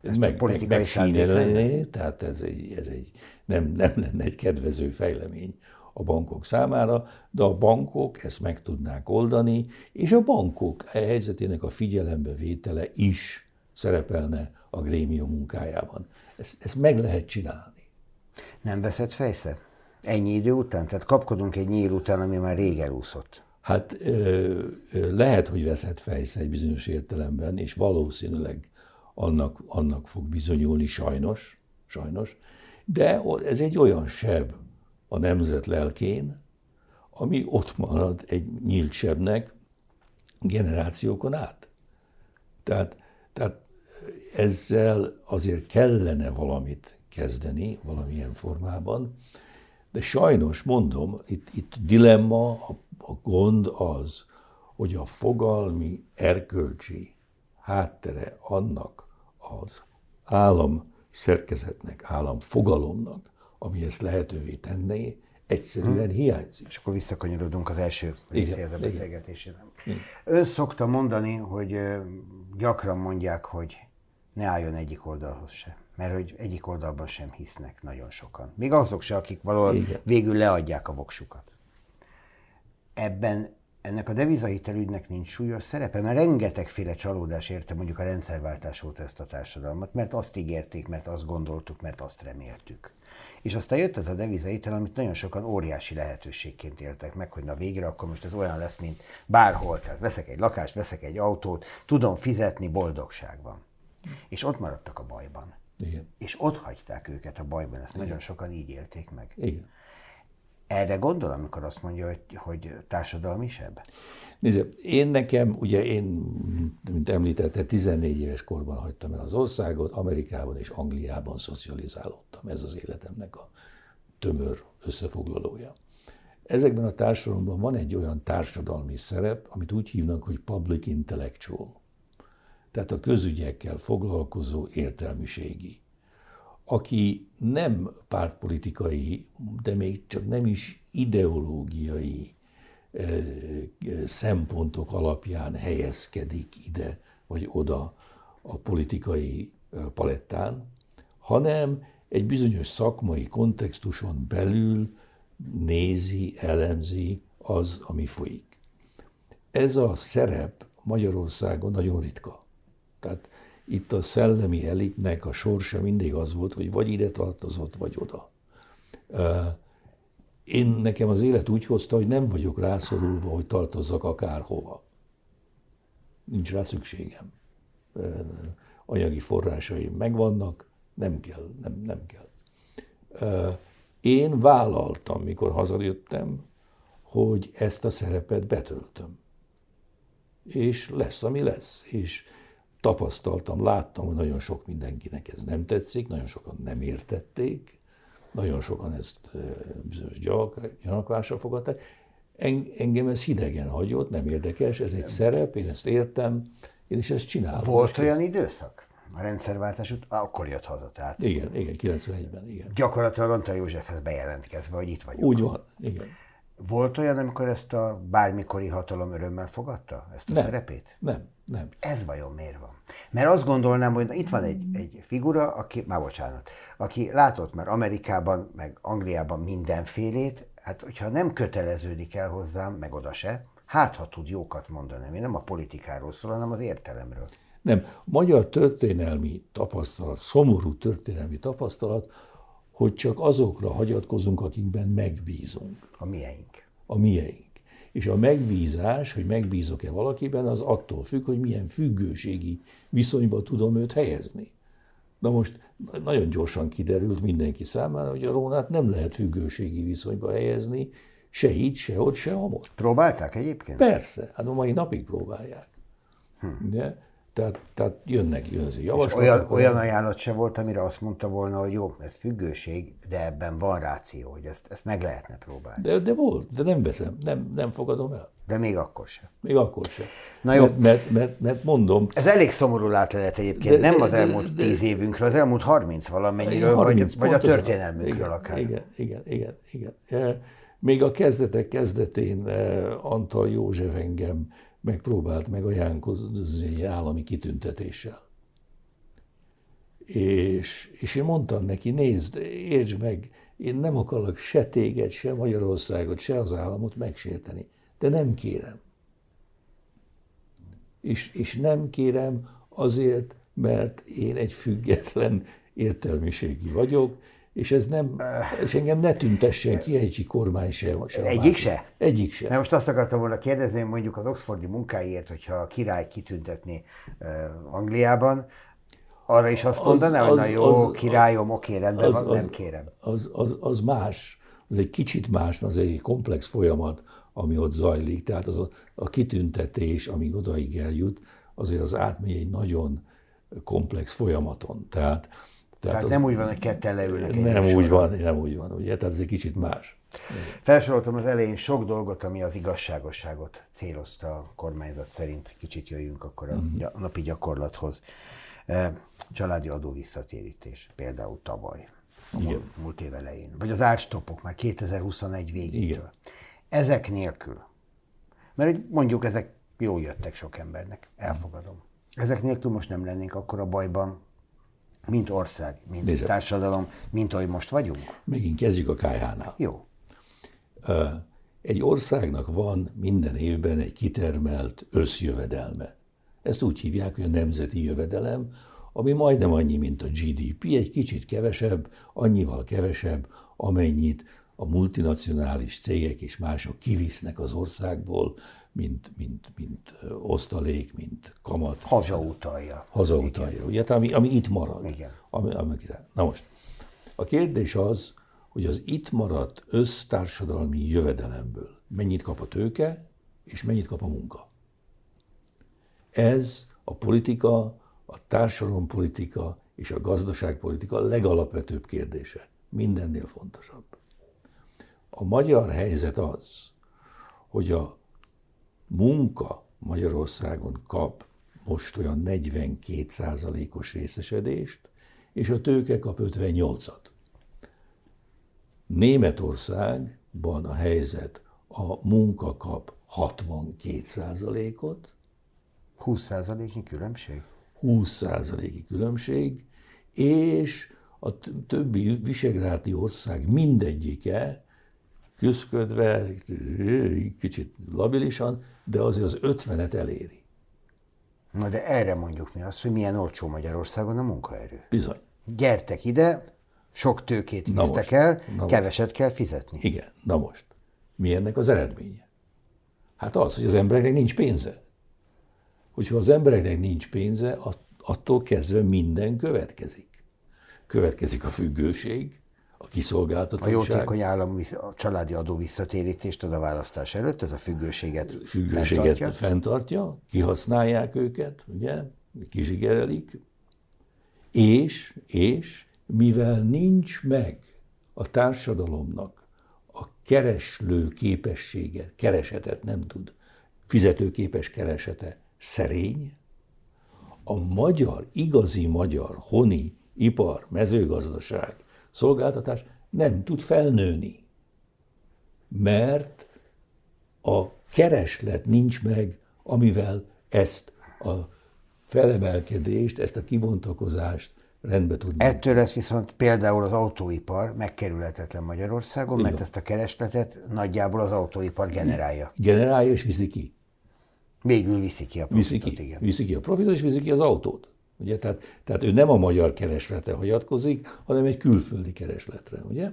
Ez meg, csak politikai meg, tehát ez egy, ez egy nem, nem lenne egy kedvező fejlemény a bankok számára, de a bankok ezt meg tudnák oldani, és a bankok e helyzetének a figyelembevétele is szerepelne a grémium munkájában. Ezt, ezt meg lehet csinálni. Nem veszed fejsze? Ennyi idő után? Tehát kapkodunk egy nyíl után, ami már rég elúszott. Hát lehet, hogy veszed fejsze egy bizonyos értelemben, és valószínűleg annak, annak fog bizonyulni sajnos, sajnos, de ez egy olyan seb, a nemzet lelkén, ami ott marad egy nyílt sebnek generációkon át. Tehát, tehát ezzel azért kellene valamit kezdeni, valamilyen formában, de sajnos mondom, itt, itt dilemma, a, a gond az, hogy a fogalmi erkölcsi háttere annak az állam szerkezetnek, állam fogalomnak, ami ezt lehetővé tenné, egyszerűen hmm. hiányzik. És akkor visszakanyarodunk az első részéhez a beszélgetésére. Ön szokta mondani, hogy gyakran mondják, hogy ne álljon egyik oldalhoz se. Mert hogy egyik oldalban sem hisznek nagyon sokan. Még azok se, akik valahol Igen. végül leadják a voksukat. Ebben ennek a devizahitelügynek nincs súlyos szerepe, mert rengetegféle csalódás érte mondjuk a rendszerváltás óta ezt a társadalmat, mert azt ígérték, mert azt gondoltuk, mert azt reméltük. És aztán jött ez a devizahitel, amit nagyon sokan óriási lehetőségként éltek meg, hogy na végre akkor most ez olyan lesz, mint bárhol. Tehát veszek egy lakást, veszek egy autót, tudom fizetni, boldogság van. És ott maradtak a bajban. Igen. És ott hagyták őket a bajban, ezt Igen. nagyon sokan így élték meg. Igen. Erre gondol, amikor azt mondja, hogy, hogy társadalmi seb? Nézd, én nekem, ugye én, mint említette, 14 éves korban hagytam el az országot, Amerikában és Angliában szocializálódtam. Ez az életemnek a tömör összefoglalója. Ezekben a társadalomban van egy olyan társadalmi szerep, amit úgy hívnak, hogy public intellectual. Tehát a közügyekkel foglalkozó értelmiségi aki nem pártpolitikai, de még csak nem is ideológiai szempontok alapján helyezkedik ide vagy oda a politikai palettán, hanem egy bizonyos szakmai kontextuson belül nézi, elemzi az, ami folyik. Ez a szerep Magyarországon nagyon ritka. Tehát itt a szellemi elitnek a sorsa mindig az volt, hogy vagy ide tartozott, vagy oda. Én nekem az élet úgy hozta, hogy nem vagyok rászorulva, hogy tartozzak akárhova. Nincs rá szükségem. Anyagi forrásaim megvannak, nem kell, nem, nem kell. Én vállaltam, mikor hazajöttem, hogy ezt a szerepet betöltöm. És lesz, ami lesz. És tapasztaltam, láttam, hogy nagyon sok mindenkinek ez nem tetszik, nagyon sokan nem értették, nagyon sokan ezt bizonyos gyanakvásra fogadták. Engem ez hidegen hagyott, nem érdekes, ez egy szerep, én ezt értem, én is ezt csinálom. Volt olyan ez... időszak? A rendszerváltás után, akkor jött haza, tehát. Igen, igen, 91-ben, igen. Gyakorlatilag Antal Józsefhez bejelentkezve, hogy itt vagyunk. Úgy van, igen. Volt olyan, amikor ezt a bármikori hatalom örömmel fogadta, ezt a nem, szerepét? Nem, nem. Ez vajon miért van? Mert azt gondolnám, hogy itt van egy, egy figura, aki, már bocsánat, aki látott már Amerikában, meg Angliában mindenfélét, hát hogyha nem köteleződik el hozzám, meg oda se, hát ha tud jókat mondani, mi nem a politikáról szól, hanem az értelemről. Nem, magyar történelmi tapasztalat, szomorú történelmi tapasztalat, hogy csak azokra hagyatkozunk, akikben megbízunk. A mieink. A mieink. És a megbízás, hogy megbízok-e valakiben, az attól függ, hogy milyen függőségi viszonyba tudom őt helyezni. Na most nagyon gyorsan kiderült mindenki számára, hogy a Rónát nem lehet függőségi viszonyba helyezni, se itt, se ott, se amott. Próbálták egyébként? Persze, hát a mai napig próbálják. Hm. De tehát, tehát jönnek, jön az javaslatok. Olyan, olyan ajánlat se volt, amire azt mondta volna, hogy jó, ez függőség, de ebben van ráció, hogy ezt, ezt meg lehetne próbálni. De, de volt, de nem veszem, nem, nem fogadom el. De még akkor sem. Még akkor sem. Na jó. Mert, mert, mert, mert mondom... Ez elég szomorú látlelet egyébként, de, nem az elmúlt de, de, tíz évünkről, az elmúlt harminc valamennyiről, 30, vagy, vagy a történelmünkről igen, akár. Igen, igen, igen, igen. Még a kezdetek kezdetén eh, Antal József engem megpróbált megajánkozni egy állami kitüntetéssel. És, és én mondtam neki, nézd, értsd meg, én nem akarok se téged, se Magyarországot, se az államot megsérteni, de nem kérem. És, és nem kérem azért, mert én egy független értelmiségi vagyok, és ez nem, és engem ne tüntessen ki egyik kormány se. se Egyik se? Egyik se. Na most azt akartam volna kérdezni, mondjuk az Oxfordi munkáért, hogyha a király kitüntetni uh, Angliában, arra is azt mondaná, az, hogy na jó, az, királyom, oké, rendben az, van, nem kérem. Az, az, az más, az egy kicsit más, az egy komplex folyamat, ami ott zajlik. Tehát az a, a kitüntetés, amíg odaig eljut, azért az átmegy egy nagyon komplex folyamaton. Tehát tehát, Tehát nem úgy van, hogy ketten leülnek. Nem úgy van, nem úgy van, ugye? Tehát ez egy kicsit más. Felsoroltam az elején sok dolgot, ami az igazságosságot célozta a kormányzat szerint. Kicsit jöjjünk akkor a mm. napi gyakorlathoz. E, családi adó visszatérítés, például tavaly, Igen. múlt év elején. Vagy az árstopok már 2021 végétől. Igen. Ezek nélkül, mert mondjuk ezek jól jöttek sok embernek, elfogadom. Ezek nélkül most nem lennénk akkor a bajban, mint ország, mint Nézze. társadalom, mint ahogy most vagyunk? Megint kezdjük a KH-nál. Jó. Egy országnak van minden évben egy kitermelt összjövedelme. Ezt úgy hívják, hogy a nemzeti jövedelem, ami majdnem annyi, mint a GDP, egy kicsit kevesebb, annyival kevesebb, amennyit a multinacionális cégek és mások kivisznek az országból, mint, mint, mint osztalék, mint kamat. Hazautalja. Hazautalja, ugye? Hát ami, ami itt marad. Igen. Ami, ami, na most, a kérdés az, hogy az itt maradt össztársadalmi jövedelemből mennyit kap a tőke, és mennyit kap a munka. Ez a politika, a társadalompolitika és a gazdaságpolitika legalapvetőbb kérdése. Mindennél fontosabb. A magyar helyzet az, hogy a munka Magyarországon kap most olyan 42 százalékos részesedést, és a tőke kap 58-at. Németországban a helyzet a munka kap 62 százalékot. 20 százaléknyi különbség? 20 százaléki különbség, és a többi visegrádi ország mindegyike küzdködve, kicsit labilisan, de azért az ötvenet eléri. Na de erre mondjuk mi azt, hogy milyen olcsó Magyarországon a munkaerő. Bizony. Gyertek ide, sok tőkét Na visztek most, el, na keveset kell fizetni. Igen, na most. Mi ennek az eredménye? Hát az, hogy az embereknek nincs pénze. Hogyha az embereknek nincs pénze, attól kezdve minden következik. Következik a függőség, a kiszolgáltatottság. A jótékony állam a családi adó visszatérítést ad a választás előtt, ez a függőséget, függőséget fenntartja. fenntartja, kihasználják őket, ugye, kizsigerelik, és, és mivel nincs meg a társadalomnak a kereslő képessége, keresetet nem tud, fizetőképes keresete szerény, a magyar, igazi magyar, honi, ipar, mezőgazdaság, szolgáltatás nem tud felnőni. Mert a kereslet nincs meg, amivel ezt a felemelkedést, ezt a kibontakozást rendbe tudni. Ettől lesz viszont például az autóipar megkerülhetetlen Magyarországon, Igen. mert ezt a keresletet nagyjából az autóipar generálja. Generálja és viszi ki. Végül viszi ki a profitot, viszi ki, igen. Viszi ki a profitot, és viszi ki az autót. Ugye? Tehát, tehát ő nem a magyar keresletre hagyatkozik, hanem egy külföldi keresletre. Ugye?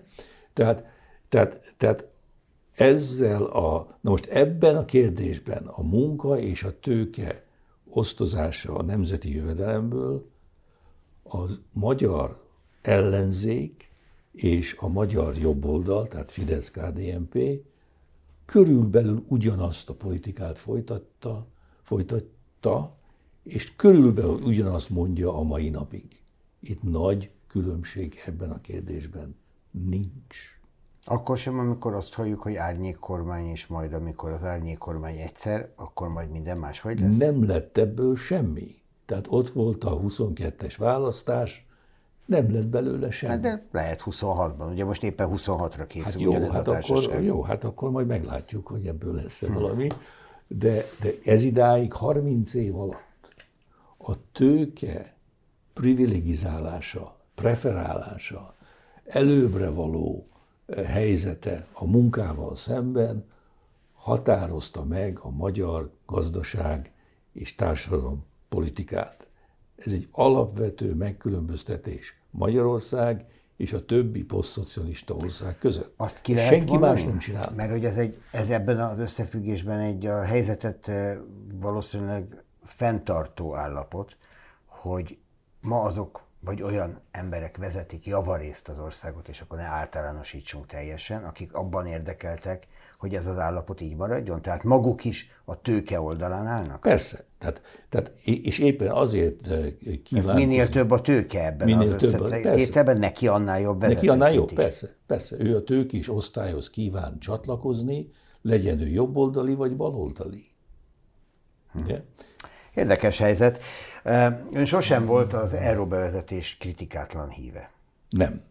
Tehát, tehát, tehát ezzel a, na most ebben a kérdésben a munka és a tőke osztozása a nemzeti jövedelemből az magyar ellenzék és a magyar jobboldal, tehát Fidesz-KDNP körülbelül ugyanazt a politikát folytatta, folytatta, és körülbelül ugyanazt mondja a mai napig. Itt nagy különbség ebben a kérdésben nincs. Akkor sem, amikor azt halljuk, hogy árnyékkormány, és majd amikor az árnyékkormány egyszer, akkor majd minden máshogy lesz? Nem lett ebből semmi. Tehát ott volt a 22-es választás, nem lett belőle semmi. Hát de lehet 26-ban, ugye most éppen 26-ra készül hát jó, hát a akkor, Jó, hát akkor majd meglátjuk, hogy ebből lesz-e hm. valami. De, de ez idáig 30 év alatt a tőke privilegizálása, preferálása, előbbre való eh, helyzete a munkával szemben határozta meg a magyar gazdaság és társadalom politikát. Ez egy alapvető megkülönböztetés Magyarország és a többi posztszocialista ország között. Azt ki lehet Senki mondani? más nem csinál. Mert hogy ez, egy, ez ebben az összefüggésben egy a helyzetet eh, valószínűleg fenntartó állapot, hogy ma azok vagy olyan emberek vezetik javarészt az országot, és akkor ne általánosítsunk teljesen, akik abban érdekeltek, hogy ez az állapot így maradjon? Tehát maguk is a tőke oldalán állnak? Persze. Tehát, tehát, és éppen azért eh, kívánkozunk. Minél több a tőke ebben minél az összetételben, neki annál jobb vezetőként Neki annál jobb, is. persze. Persze. Ő a tőkés osztályhoz kíván csatlakozni, legyen ő jobboldali vagy baloldali. Hm. Ugye? Érdekes helyzet. Ön sosem volt az euróbevezetés kritikátlan híve. Nem.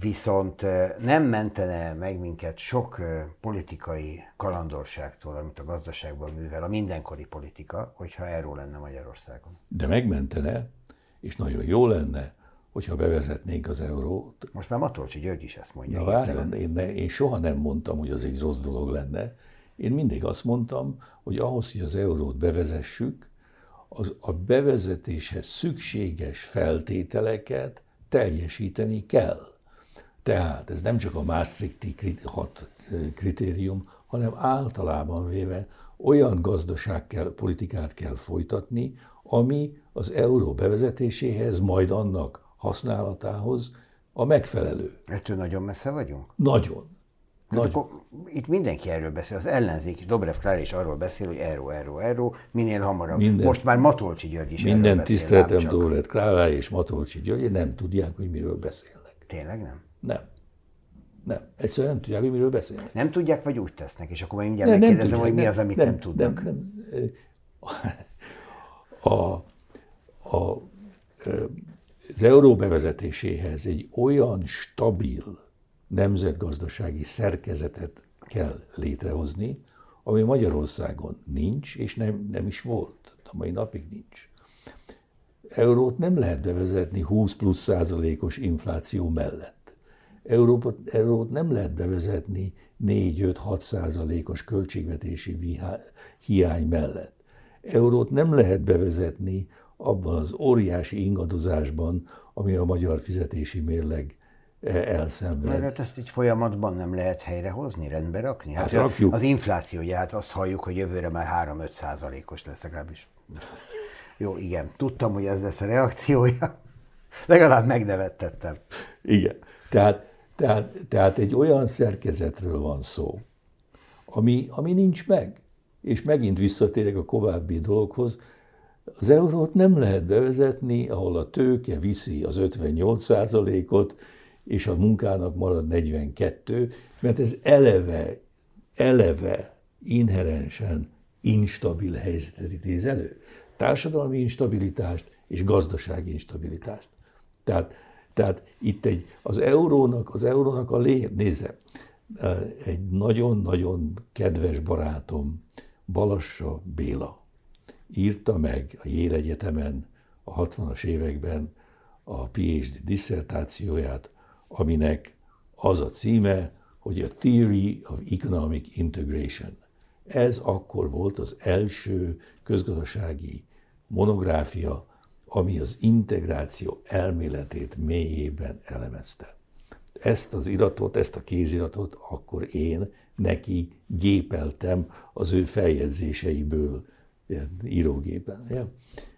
Viszont nem mentene meg minket sok politikai kalandorságtól, amit a gazdaságban művel, a mindenkori politika, hogyha erről lenne Magyarországon. De megmentene, és nagyon jó lenne, hogyha bevezetnénk az eurót. Most már Matolcsi György is ezt mondja. Na várjon, én, én soha nem mondtam, hogy az egy rossz dolog lenne. Én mindig azt mondtam, hogy ahhoz, hogy az eurót bevezessük, az a bevezetéshez szükséges feltételeket teljesíteni kell. Tehát ez nem csak a Maastrichti hat kritérium, hanem általában véve olyan gazdaság kell, politikát kell folytatni, ami az euró bevezetéséhez, majd annak használatához a megfelelő. Ettől nagyon messze vagyunk? Nagyon. Hát akkor itt mindenki erről beszél, az ellenzék is, Dobrev Klár is arról beszél, hogy erről, erről, erről, minél hamarabb. Minden, Most már Matolcsi György is Minden erről tiszteletem Dobrev Klár és Matolcsi György nem tudják, hogy miről beszélnek. Tényleg nem? Nem. Nem. Egyszerűen nem tudják, hogy miről beszélnek. Nem tudják, vagy úgy tesznek, és akkor majd mindjárt nem, megkérdezem, nem tudják, hogy mi az, amit nem, nem tudnak. Nem, nem. A, a, az euró bevezetéséhez egy olyan stabil, nemzetgazdasági szerkezetet kell létrehozni, ami Magyarországon nincs, és nem, nem is volt. A mai napig nincs. Eurót nem lehet bevezetni 20 plusz százalékos infláció mellett. Európa, eurót nem lehet bevezetni 4-5-6 százalékos költségvetési hiány mellett. Eurót nem lehet bevezetni abban az óriási ingadozásban, ami a magyar fizetési mérleg elszenved. Mert hát ezt így folyamatban nem lehet helyrehozni, rendbe rakni? Hát, hát rakjuk. Az infláció, ugye hát azt halljuk, hogy jövőre már 3-5 százalékos lesz legalábbis. Jó, igen, tudtam, hogy ez lesz a reakciója. Legalább megnevettettem. Igen, tehát, tehát, tehát egy olyan szerkezetről van szó, ami, ami nincs meg. És megint visszatérek a korábbi dologhoz, az eurót nem lehet bevezetni, ahol a tőke viszi az 58 ot és a munkának marad 42, mert ez eleve, eleve inherensen instabil helyzetet idéz elő. Társadalmi instabilitást és gazdasági instabilitást. Tehát, tehát itt egy, az eurónak, az eurónak a lé, nézze, egy nagyon-nagyon kedves barátom, Balassa Béla írta meg a Yale Egyetemen a 60-as években a PhD disszertációját, aminek az a címe, hogy a Theory of Economic Integration. Ez akkor volt az első közgazdasági monográfia, ami az integráció elméletét mélyében elemezte. Ezt az iratot, ezt a kéziratot akkor én neki gépeltem az ő feljegyzéseiből írógépen. Ja?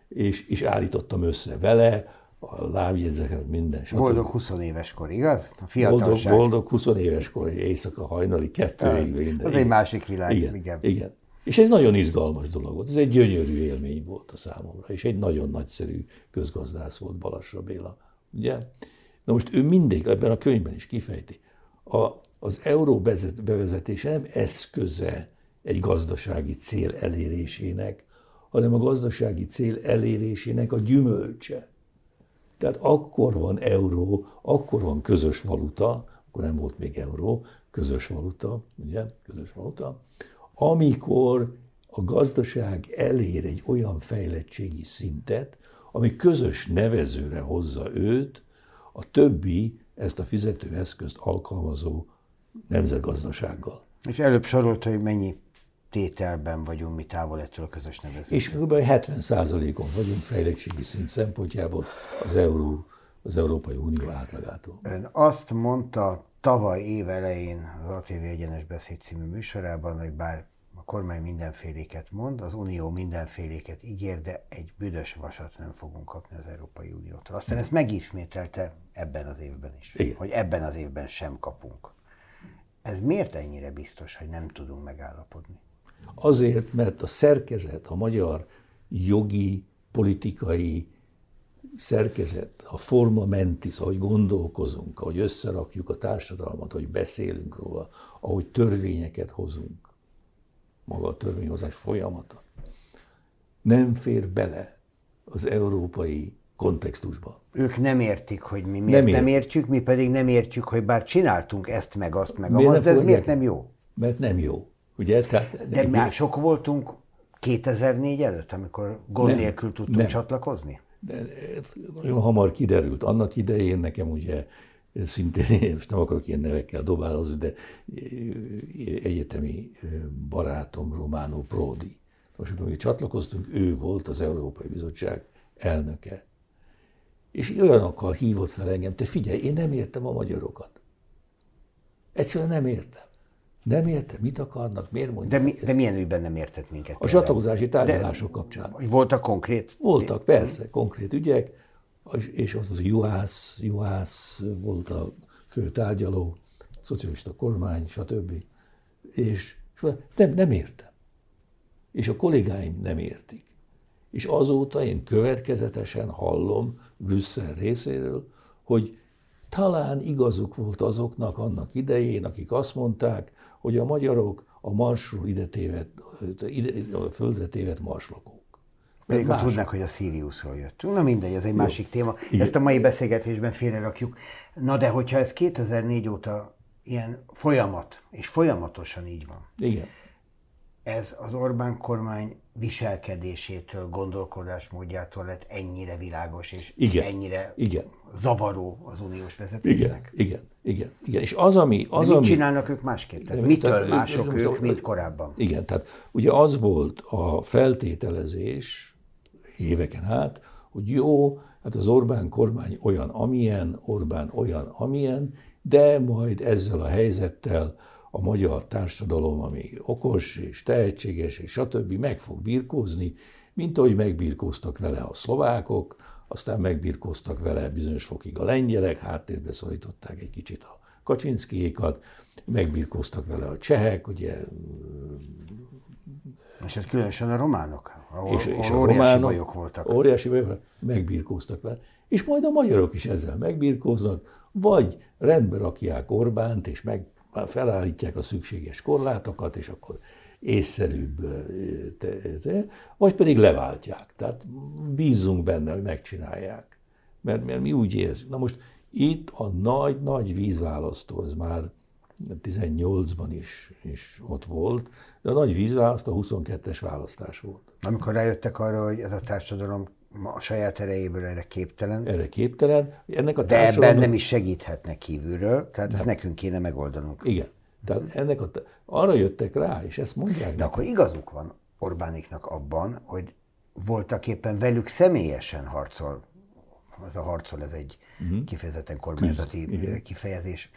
És, és állítottam össze vele, a lábjegyzeket, minden. Stb. Boldog 20 éves kor, igaz? A fiatalság. Boldog, boldog 20 éves kor, éjszaka hajnali kettőig. Az, minden. az egy másik világ, igen, igen. igen. És ez nagyon izgalmas dolog volt, ez egy gyönyörű élmény volt a számomra, és egy nagyon nagyszerű közgazdász volt Balassa Béla. Ugye? Na most ő mindig, ebben a könyvben is kifejti, a, az euró bevezetése nem eszköze egy gazdasági cél elérésének, hanem a gazdasági cél elérésének a gyümölcse. Tehát akkor van euró, akkor van közös valuta, akkor nem volt még euró, közös valuta, ugye, közös valuta, amikor a gazdaság elér egy olyan fejlettségi szintet, ami közös nevezőre hozza őt, a többi ezt a fizetőeszközt alkalmazó nemzetgazdasággal. És előbb sorolta, hogy mennyi tételben vagyunk mi távol ettől a közös nevezőtől. És kb. 70%-on vagyunk fejlettségi szint szempontjából az, Euró, az Európai Unió átlagától. Ön azt mondta tavaly év elején az ATV Egyenes Beszéd című műsorában, hogy bár a kormány mindenféléket mond, az Unió mindenféléket ígér, de egy büdös vasat nem fogunk kapni az Európai Uniótól. Aztán ezt megismételte ebben az évben is, Igen. hogy ebben az évben sem kapunk. Ez miért ennyire biztos, hogy nem tudunk megállapodni? Azért, mert a szerkezet, a magyar jogi, politikai szerkezet, a forma mentis, ahogy gondolkozunk, ahogy összerakjuk a társadalmat, ahogy beszélünk róla, ahogy törvényeket hozunk, maga a törvényhozás folyamata, nem fér bele az európai kontextusba. Ők nem értik, hogy mi miért nem, nem értjük, mi pedig nem értjük, hogy bár csináltunk ezt, meg azt, meg azt, de ez miért nem jó? Mert nem jó. Ugye? Tehát, De mások voltunk 2004 előtt, amikor gond nem, nélkül tudtunk nem. csatlakozni? De nagyon hamar kiderült. Annak idején nekem ugye szintén, *laughs* most nem akarok ilyen nevekkel dobálozni, de egyetemi barátom Romano Prodi. Most, amikor csatlakoztunk, ő volt az Európai Bizottság elnöke. És olyanokkal hívott fel engem, te figyelj, én nem értem a magyarokat. Egyszerűen nem értem. Nem érte, mit akarnak, miért mondják. De, mi, de milyen ügyben nem értett minket? A csatlakozási tárgyalások de, kapcsán. Voltak konkrét? Voltak, persze, konkrét ügyek, és az az Juhász, Juhász volt a fő tárgyaló, szocialista kormány, stb. És, és nem, nem értem. És a kollégáim nem értik. És azóta én következetesen hallom Brüsszel részéről, hogy talán igazuk volt azoknak annak idején, akik azt mondták, hogy a magyarok a marsról ide tévedt, ide, a földre tévedt marslakók. Pedig ha tudnák, hogy a Siriusról jöttünk. Na mindegy, ez egy Jó. másik téma. Igen. Ezt a mai beszélgetésben félrerakjuk. Na de hogyha ez 2004 óta ilyen folyamat, és folyamatosan így van. Igen. Ez az Orbán kormány viselkedésétől, gondolkodásmódjától lett ennyire világos és Igen. ennyire Igen. zavaró az uniós Igen, vezetésnek? igen, igen, igen. És az, ami... Az, De mit ami csinálnak ők másképp? Tehát mitől tehát, mások most ők, a- mint korábban? Igen, tehát ugye az volt a feltételezés éveken át, hogy jó, hát az Orbán kormány olyan, amilyen, Orbán olyan, amilyen, de majd ezzel a helyzettel a magyar társadalom, ami okos és tehetséges és stb. meg fog birkózni, mint ahogy megbirkóztak vele a szlovákok, aztán megbirkóztak vele bizonyos fokig a lengyelek, háttérbe szorították egy kicsit a Kaczynszkijékat, megbirkóztak vele a csehek, ugye, És ez különösen a románok, ahol, és, és a óriási románok, bajok voltak. Óriási bajok, megbirkóztak vele. És majd a magyarok is ezzel megbirkóznak, vagy rendbe rakják Orbánt, és meg felállítják a szükséges korlátokat, és akkor észszerűbb, te, te, vagy pedig leváltják. Tehát bízzunk benne, hogy megcsinálják. Mert, mert mi úgy érzünk. Na most itt a nagy-nagy vízválasztó, ez már 18-ban is, is ott volt, de a nagy vízválasztó 22-es választás volt. Amikor rájöttek arra, hogy ez a társadalom a saját erejéből erre képtelen, Erre képtelen, ennek a de ebben nem is segíthetnek kívülről, tehát ezt nekünk kéne megoldanunk. Igen. Tehát ennek a, arra jöttek rá, és ezt mondják De akkor igazuk van Orbániknak abban, hogy voltak éppen velük személyesen harcol. Ez a harcol, ez egy uh-huh. kifejezetten kormányzati küzd, kifejezés.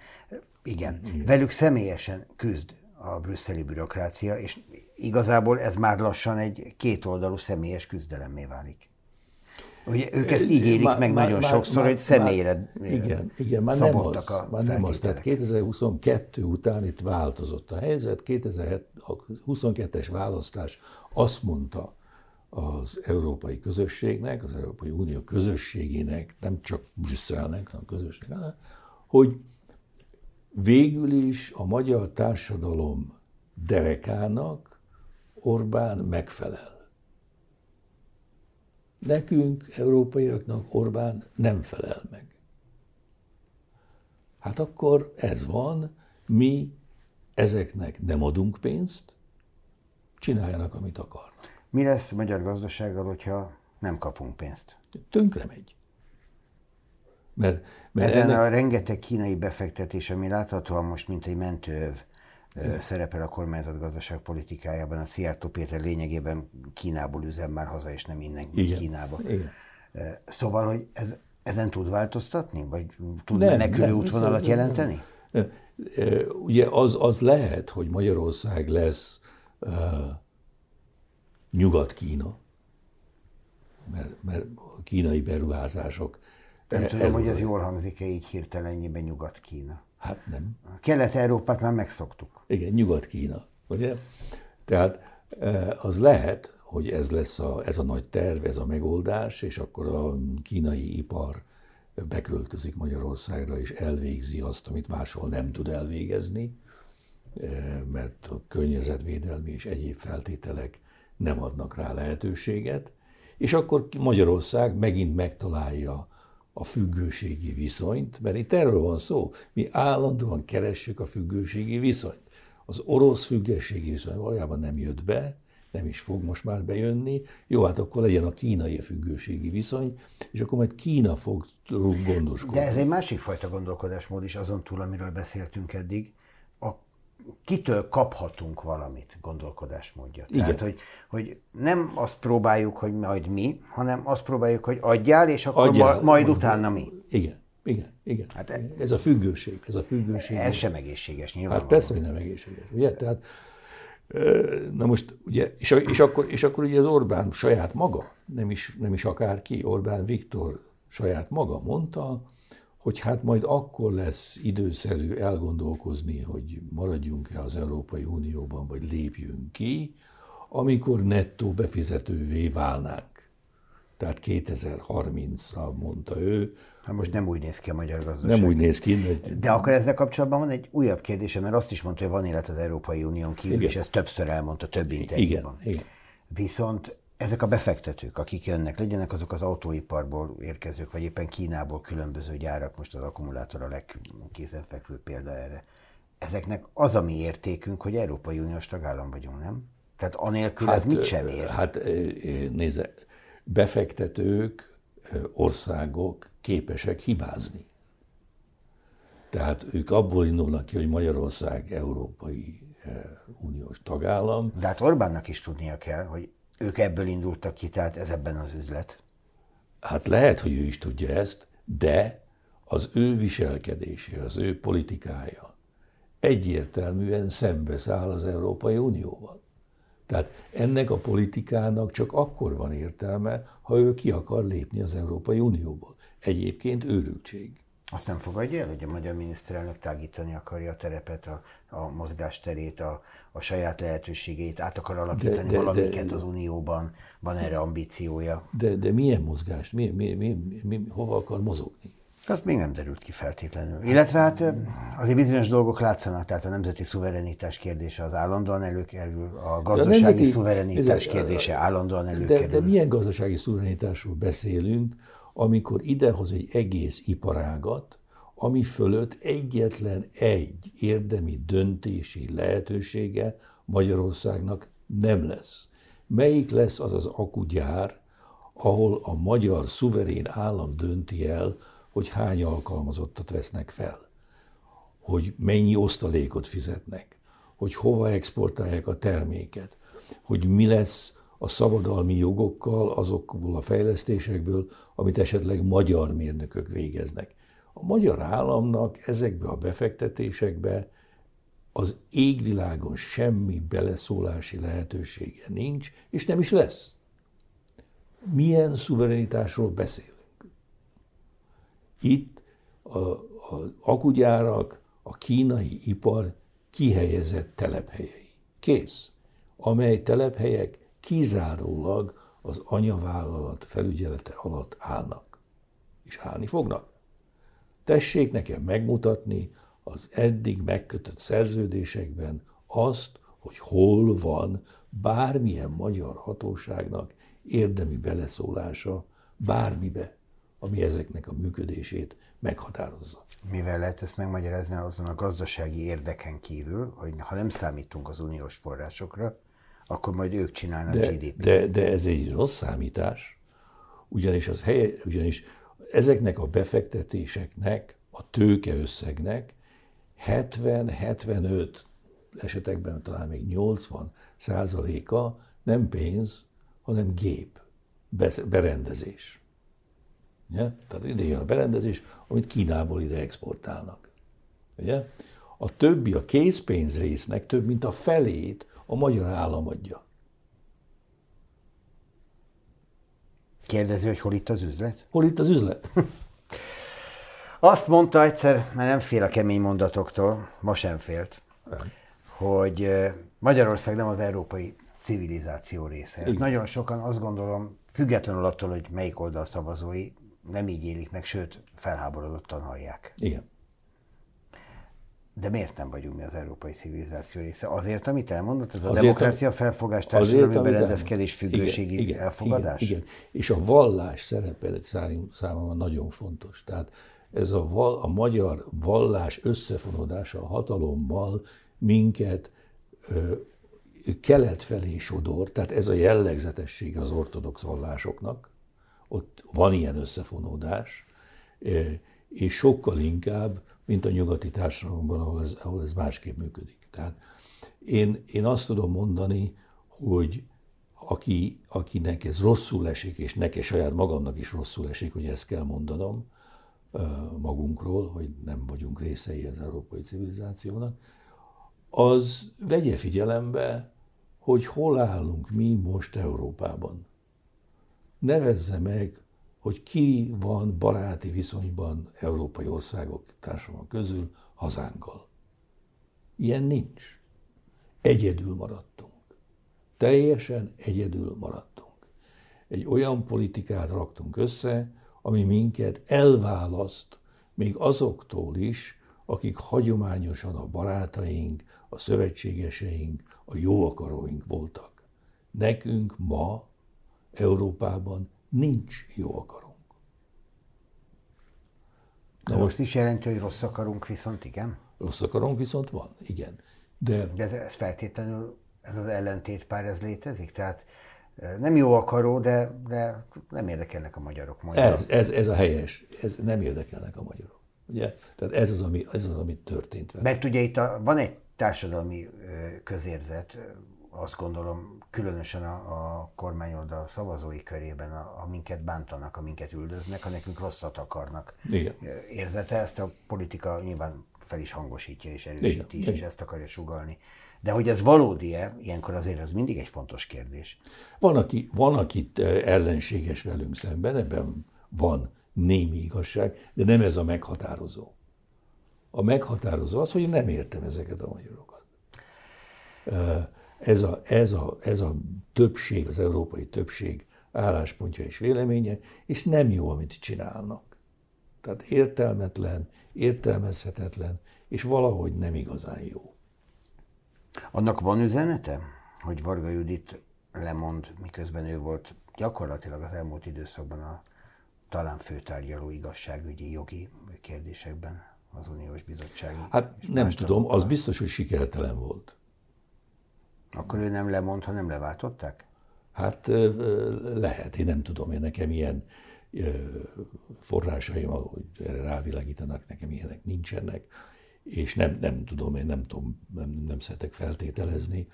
Igen. Igen. Velük személyesen küzd a brüsszeli bürokrácia, és igazából ez már lassan egy kétoldalú személyes küzdelemmé válik. Ugye ők ezt így élik Már- meg már- nagyon már- sokszor, már- hogy személyre már- Igen, igen, már nem az, a már nem az. Tehát feltételek. 2022 után itt változott a helyzet. 2022-es választás azt mondta az európai közösségnek, az Európai Unió közösségének, nem csak Brüsszelnek, hanem közösségnek, hogy végül is a magyar társadalom derekának Orbán megfelel. Nekünk, európaiaknak Orbán nem felel meg. Hát akkor ez van, mi ezeknek nem adunk pénzt, csináljanak, amit akarnak. Mi lesz a magyar gazdasággal, hogyha nem kapunk pénzt? Tönkre megy. Mert, mert Ezen ennek, a rengeteg kínai befektetés, ami láthatóan most mint egy mentőöv ö, szerepel a kormányzat gazdaságpolitikájában, a Szijjártó Péter lényegében Kínából üzem már haza, és nem innen Igen. Kínába. Igen. Szóval, hogy ez, ezen tud változtatni? Vagy tud Nem, menekülő nem, útvonalat ez- jelenteni? Ö, Ugye az, az lehet, hogy Magyarország lesz uh, Nyugat-Kína, mert, mert a kínai beruházások. Nem e- tudom, hogy ez jól hangzik-e így hirtelenjében Nyugat-Kína. Hát nem. Kelet-Európát már megszoktuk. Igen, Nyugat-Kína, ugye? Tehát eh, az lehet, hogy ez lesz a, ez a nagy terv, ez a megoldás, és akkor a kínai ipar beköltözik Magyarországra, és elvégzi azt, amit máshol nem tud elvégezni, eh, mert a környezetvédelmi és egyéb feltételek nem adnak rá lehetőséget, és akkor Magyarország megint megtalálja a függőségi viszonyt, mert itt erről van szó. Mi állandóan keressük a függőségi viszonyt. Az orosz függőségi viszony valójában nem jött be, nem is fog most már bejönni. Jó, hát akkor legyen a kínai függőségi viszony, és akkor majd Kína fog gondoskodni. De ez egy másik fajta gondolkodásmód is azon túl, amiről beszéltünk eddig. Kitől kaphatunk valamit gondolkodásmódja. Tehát, Igen. hogy, hogy nem azt próbáljuk, hogy majd mi, hanem azt próbáljuk, hogy adjál, és akkor Adjál, ma, majd utána mi. Igen, igen, igen. Hát Hát e- ez a függőség, ez a függőség. Ez sem egészséges Hát nyilvánvalóan. persze, hogy nem egészséges, ugye? Tehát, na most, ugye, és, és, akkor, és akkor ugye az Orbán saját maga, nem is, nem is akárki, Orbán Viktor saját maga mondta, hogy hát majd akkor lesz időszerű elgondolkozni, hogy maradjunk-e az Európai Unióban, vagy lépjünk ki, amikor nettó befizetővé válnánk. Tehát 2030-ra mondta ő, Hát most nem úgy néz ki a magyar gazdaság. nem úgy néz ki, hogy De akkor ezzel kapcsolatban van egy újabb kérdése, mert azt is mondta, hogy van élet az Európai Unión kívül, Igen. és ezt többször elmondta több igen, interjúban. igen. Viszont ezek a befektetők, akik jönnek, legyenek azok az autóiparból érkezők, vagy éppen Kínából különböző gyárak, most az akkumulátor a legkézenfekvő példa erre. Ezeknek az a mi értékünk, hogy Európai Uniós tagállam vagyunk, nem? Tehát anélkül hát, ez mit sem ér? Hát nézze, befektetők, országok képesek hibázni. Tehát ők abból indulnak ki, hogy Magyarország Európai Uniós tagállam. De hát Orbánnak is tudnia kell, hogy ők ebből indultak ki, tehát ez ebben az üzlet. Hát lehet, hogy ő is tudja ezt, de az ő viselkedése, az ő politikája egyértelműen szembeszáll az Európai Unióval. Tehát ennek a politikának csak akkor van értelme, ha ő ki akar lépni az Európai Unióból. Egyébként őrültség. Azt nem fogadja el, hogy a magyar miniszterelnök tágítani akarja a terepet, a, a mozgásterét, a, a saját lehetőségeit, át akar alakítani de, de, valamiket de, az Unióban, van erre ambíciója. De, de milyen mozgást? Mi, mi, mi, mi, hova akar mozogni? Az még nem derült ki feltétlenül. Illetve hát azért bizonyos dolgok látszanak, tehát a nemzeti szuverenitás kérdése az állandóan előkerül, a gazdasági a nemzeti, szuverenitás kérdése állandóan előkerül. De, de milyen gazdasági szuverenitásról beszélünk, amikor idehoz egy egész iparágat, ami fölött egyetlen egy érdemi döntési lehetősége Magyarországnak nem lesz. Melyik lesz az az akugyár, ahol a magyar szuverén állam dönti el, hogy hány alkalmazottat vesznek fel, hogy mennyi osztalékot fizetnek, hogy hova exportálják a terméket, hogy mi lesz a szabadalmi jogokkal, azokból a fejlesztésekből, amit esetleg magyar mérnökök végeznek. A magyar államnak ezekbe a befektetésekbe az égvilágon semmi beleszólási lehetősége nincs, és nem is lesz. Milyen szuverenitásról beszélünk? Itt az akugyárak, a kínai ipar kihelyezett telephelyei. Kész. Amely telephelyek kizárólag az anyavállalat felügyelete alatt állnak. És állni fognak. Tessék nekem megmutatni az eddig megkötött szerződésekben azt, hogy hol van bármilyen magyar hatóságnak érdemi beleszólása bármibe, ami ezeknek a működését meghatározza. Mivel lehet ezt megmagyarázni azon a gazdasági érdeken kívül, hogy ha nem számítunk az uniós forrásokra, akkor majd ők csinálnak de, GDP-t. De, de ez egy rossz számítás, ugyanis, az helye, ugyanis ezeknek a befektetéseknek, a tőkeösszegnek 70-75 esetekben talán még 80 százaléka nem pénz, hanem gép, berendezés. Ugye? Tehát ide jön a berendezés, amit Kínából ide exportálnak. Ugye? A többi, a készpénz résznek több mint a felét a magyar állam adja. Kérdezi, hogy hol itt az üzlet? Hol itt az üzlet? *laughs* Azt mondta egyszer, mert nem fél a kemény mondatoktól, ma sem félt, nem. hogy Magyarország nem az európai civilizáció része. Ezt Igen. nagyon sokan azt gondolom, függetlenül attól, hogy melyik oldal szavazói, nem így élik meg, sőt, felháborodottan hallják. Igen. De miért nem vagyunk mi az európai civilizáció része? Azért, amit elmondott, ez a azért, demokrácia felfogás, társadalmi berendezkedés, függőségi igen, elfogadás? Igen, igen, és a vallás szerepe számomra nagyon fontos. Tehát ez a, val, a magyar vallás összefonódása a hatalommal minket ö, kelet felé sodor, tehát ez a jellegzetessége az ortodox vallásoknak, ott van ilyen összefonódás, és sokkal inkább mint a nyugati társadalomban, ahol ez, ahol ez másképp működik. Tehát én, én azt tudom mondani, hogy aki, akinek ez rosszul esik, és nekem saját magamnak is rosszul esik, hogy ezt kell mondanom magunkról, hogy nem vagyunk részei az európai civilizációnak, az vegye figyelembe, hogy hol állunk mi most Európában. Nevezze meg hogy ki van baráti viszonyban európai országok társadalom közül hazánkkal. Ilyen nincs. Egyedül maradtunk. Teljesen egyedül maradtunk. Egy olyan politikát raktunk össze, ami minket elválaszt még azoktól is, akik hagyományosan a barátaink, a szövetségeseink, a jóakaróink voltak. Nekünk ma Európában nincs jó akarunk. De most is jelenti, hogy rossz akarunk, viszont igen? Rossz akarunk, viszont van, igen. De, De ez, ez feltétlenül ez az ellentétpár, ez létezik? Tehát nem jó akaró, de, de nem érdekelnek a magyarok. Ez, ez, ez a helyes, ez nem érdekelnek a magyarok. Ugye? Tehát ez az, ami, ez az, ami történt vele. Mert ugye itt a, van egy társadalmi közérzet, azt gondolom, különösen a, a kormányoldal szavazói körében, a, a minket bántanak, a minket üldöznek, a nekünk rosszat akarnak Igen. érzete. Ezt a politika nyilván fel is hangosítja és erősíti Igen. is, és ezt akarja sugalni. De hogy ez valódi-e, ilyenkor azért ez mindig egy fontos kérdés. Van, aki, van, aki ellenséges velünk szemben, ebben van némi igazság, de nem ez a meghatározó. A meghatározó az, hogy nem értem ezeket a magyarokat. Ez a, ez a, ez a többség, az európai többség álláspontja és véleménye, és nem jó, amit csinálnak. Tehát értelmetlen, értelmezhetetlen, és valahogy nem igazán jó. Annak van üzenete, hogy Varga Judit lemond, miközben ő volt gyakorlatilag az elmúlt időszakban a talán főtárgyaló igazságügyi jogi kérdésekben az Uniós Bizottsági. Hát nem tudom, az biztos, hogy sikertelen volt. Akkor ő nem lemond, ha nem leváltották? Hát lehet, én nem tudom, én nekem ilyen forrásaim, hogy erre rávilágítanak, nekem ilyenek nincsenek és nem, nem tudom, én nem tudom, nem, nem szeretek feltételezni.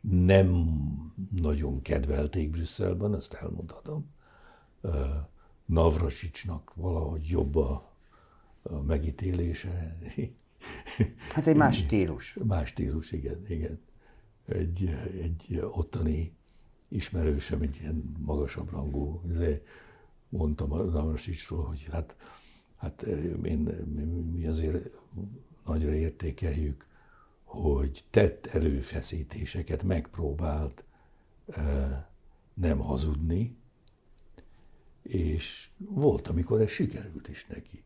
Nem nagyon kedvelték Brüsszelben, ezt elmondhatom. Navrasicsnak valahogy jobb a, a megítélése. Hát egy más stílus. Más stílus, igen, igen. Egy, egy ottani ismerősöm, egy ilyen magasabb rangú, izé, mondtam a Navrasicsról, hogy hát hát én, mi azért nagyra értékeljük, hogy tett erőfeszítéseket, megpróbált nem hazudni, és volt, amikor ez sikerült is neki.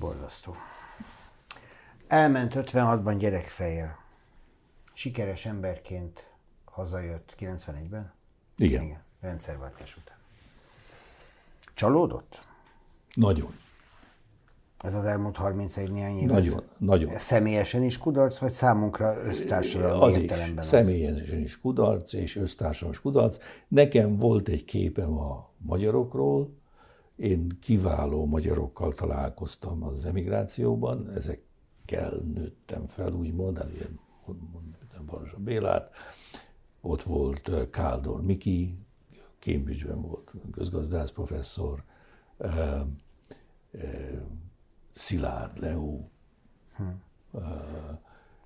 Borzasztó. Elment 56-ban gyerekfejjel. Sikeres emberként hazajött 91-ben? Igen. Igen. Rendszerváltás után. Csalódott? Nagyon. Ez az elmúlt 31 néhány év? Nagyon, nagyon. Személyesen is kudarc, vagy számunkra össztársadalmi az értelemben? Is, az? Személyesen is kudarc, és össztársadalmi is kudarc. Nekem volt egy képem a magyarokról, én kiváló magyarokkal találkoztam az emigrációban, ezekkel nőttem fel, úgymond, hát ilyen, mondtam Barzsa Bélát, ott volt Káldor Miki, Cambridge-ben volt közgazdász professzor, uh, uh, Szilárd Leo. Hm. Uh,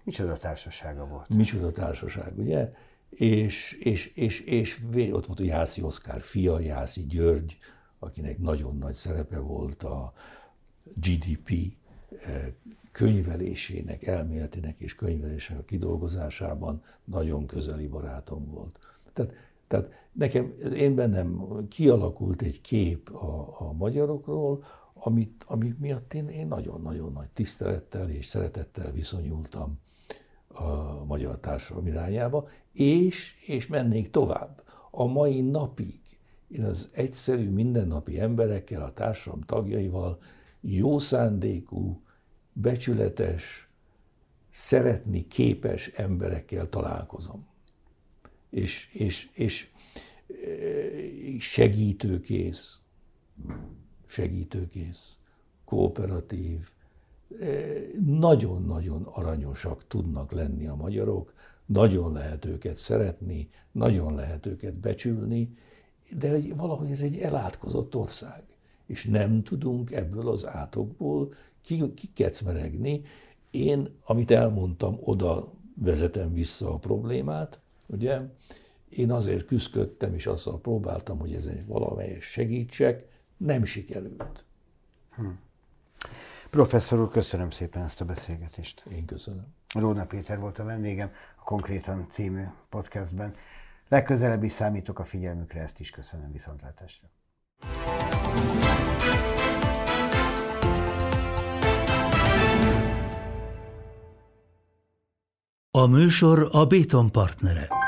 Micsoda társasága volt. Micsoda társaság, ugye? És, és, és, és ott volt a Jászi Oszkár fia, Jászi György, akinek nagyon nagy szerepe volt a GDP könyvelésének, elméletének és könyvelésének kidolgozásában nagyon közeli barátom volt. Tehát tehát nekem, én bennem kialakult egy kép a, a magyarokról, amit, ami miatt én, én nagyon-nagyon nagy tisztelettel és szeretettel viszonyultam a magyar társadalom irányába, és, és mennék tovább. A mai napig én az egyszerű, mindennapi emberekkel, a társadalom tagjaival jó szándékú, becsületes, szeretni képes emberekkel találkozom. És, és, és segítőkész, segítőkész, kooperatív, nagyon-nagyon aranyosak tudnak lenni a magyarok, nagyon lehet őket szeretni, nagyon lehet őket becsülni, de hogy valahogy ez egy elátkozott ország, és nem tudunk ebből az átokból kikecmeregni. Én, amit elmondtam, oda vezetem vissza a problémát, ugye? Én azért küzdöttem, és azzal próbáltam, hogy ezen valamelyes segítsek, nem sikerült. Hm. Professzor úr, köszönöm szépen ezt a beszélgetést. Én köszönöm. Róna Péter volt a vendégem a Konkrétan című podcastben. Legközelebb is számítok a figyelmükre, ezt is köszönöm viszontlátásra. A műsor a Béton partnere.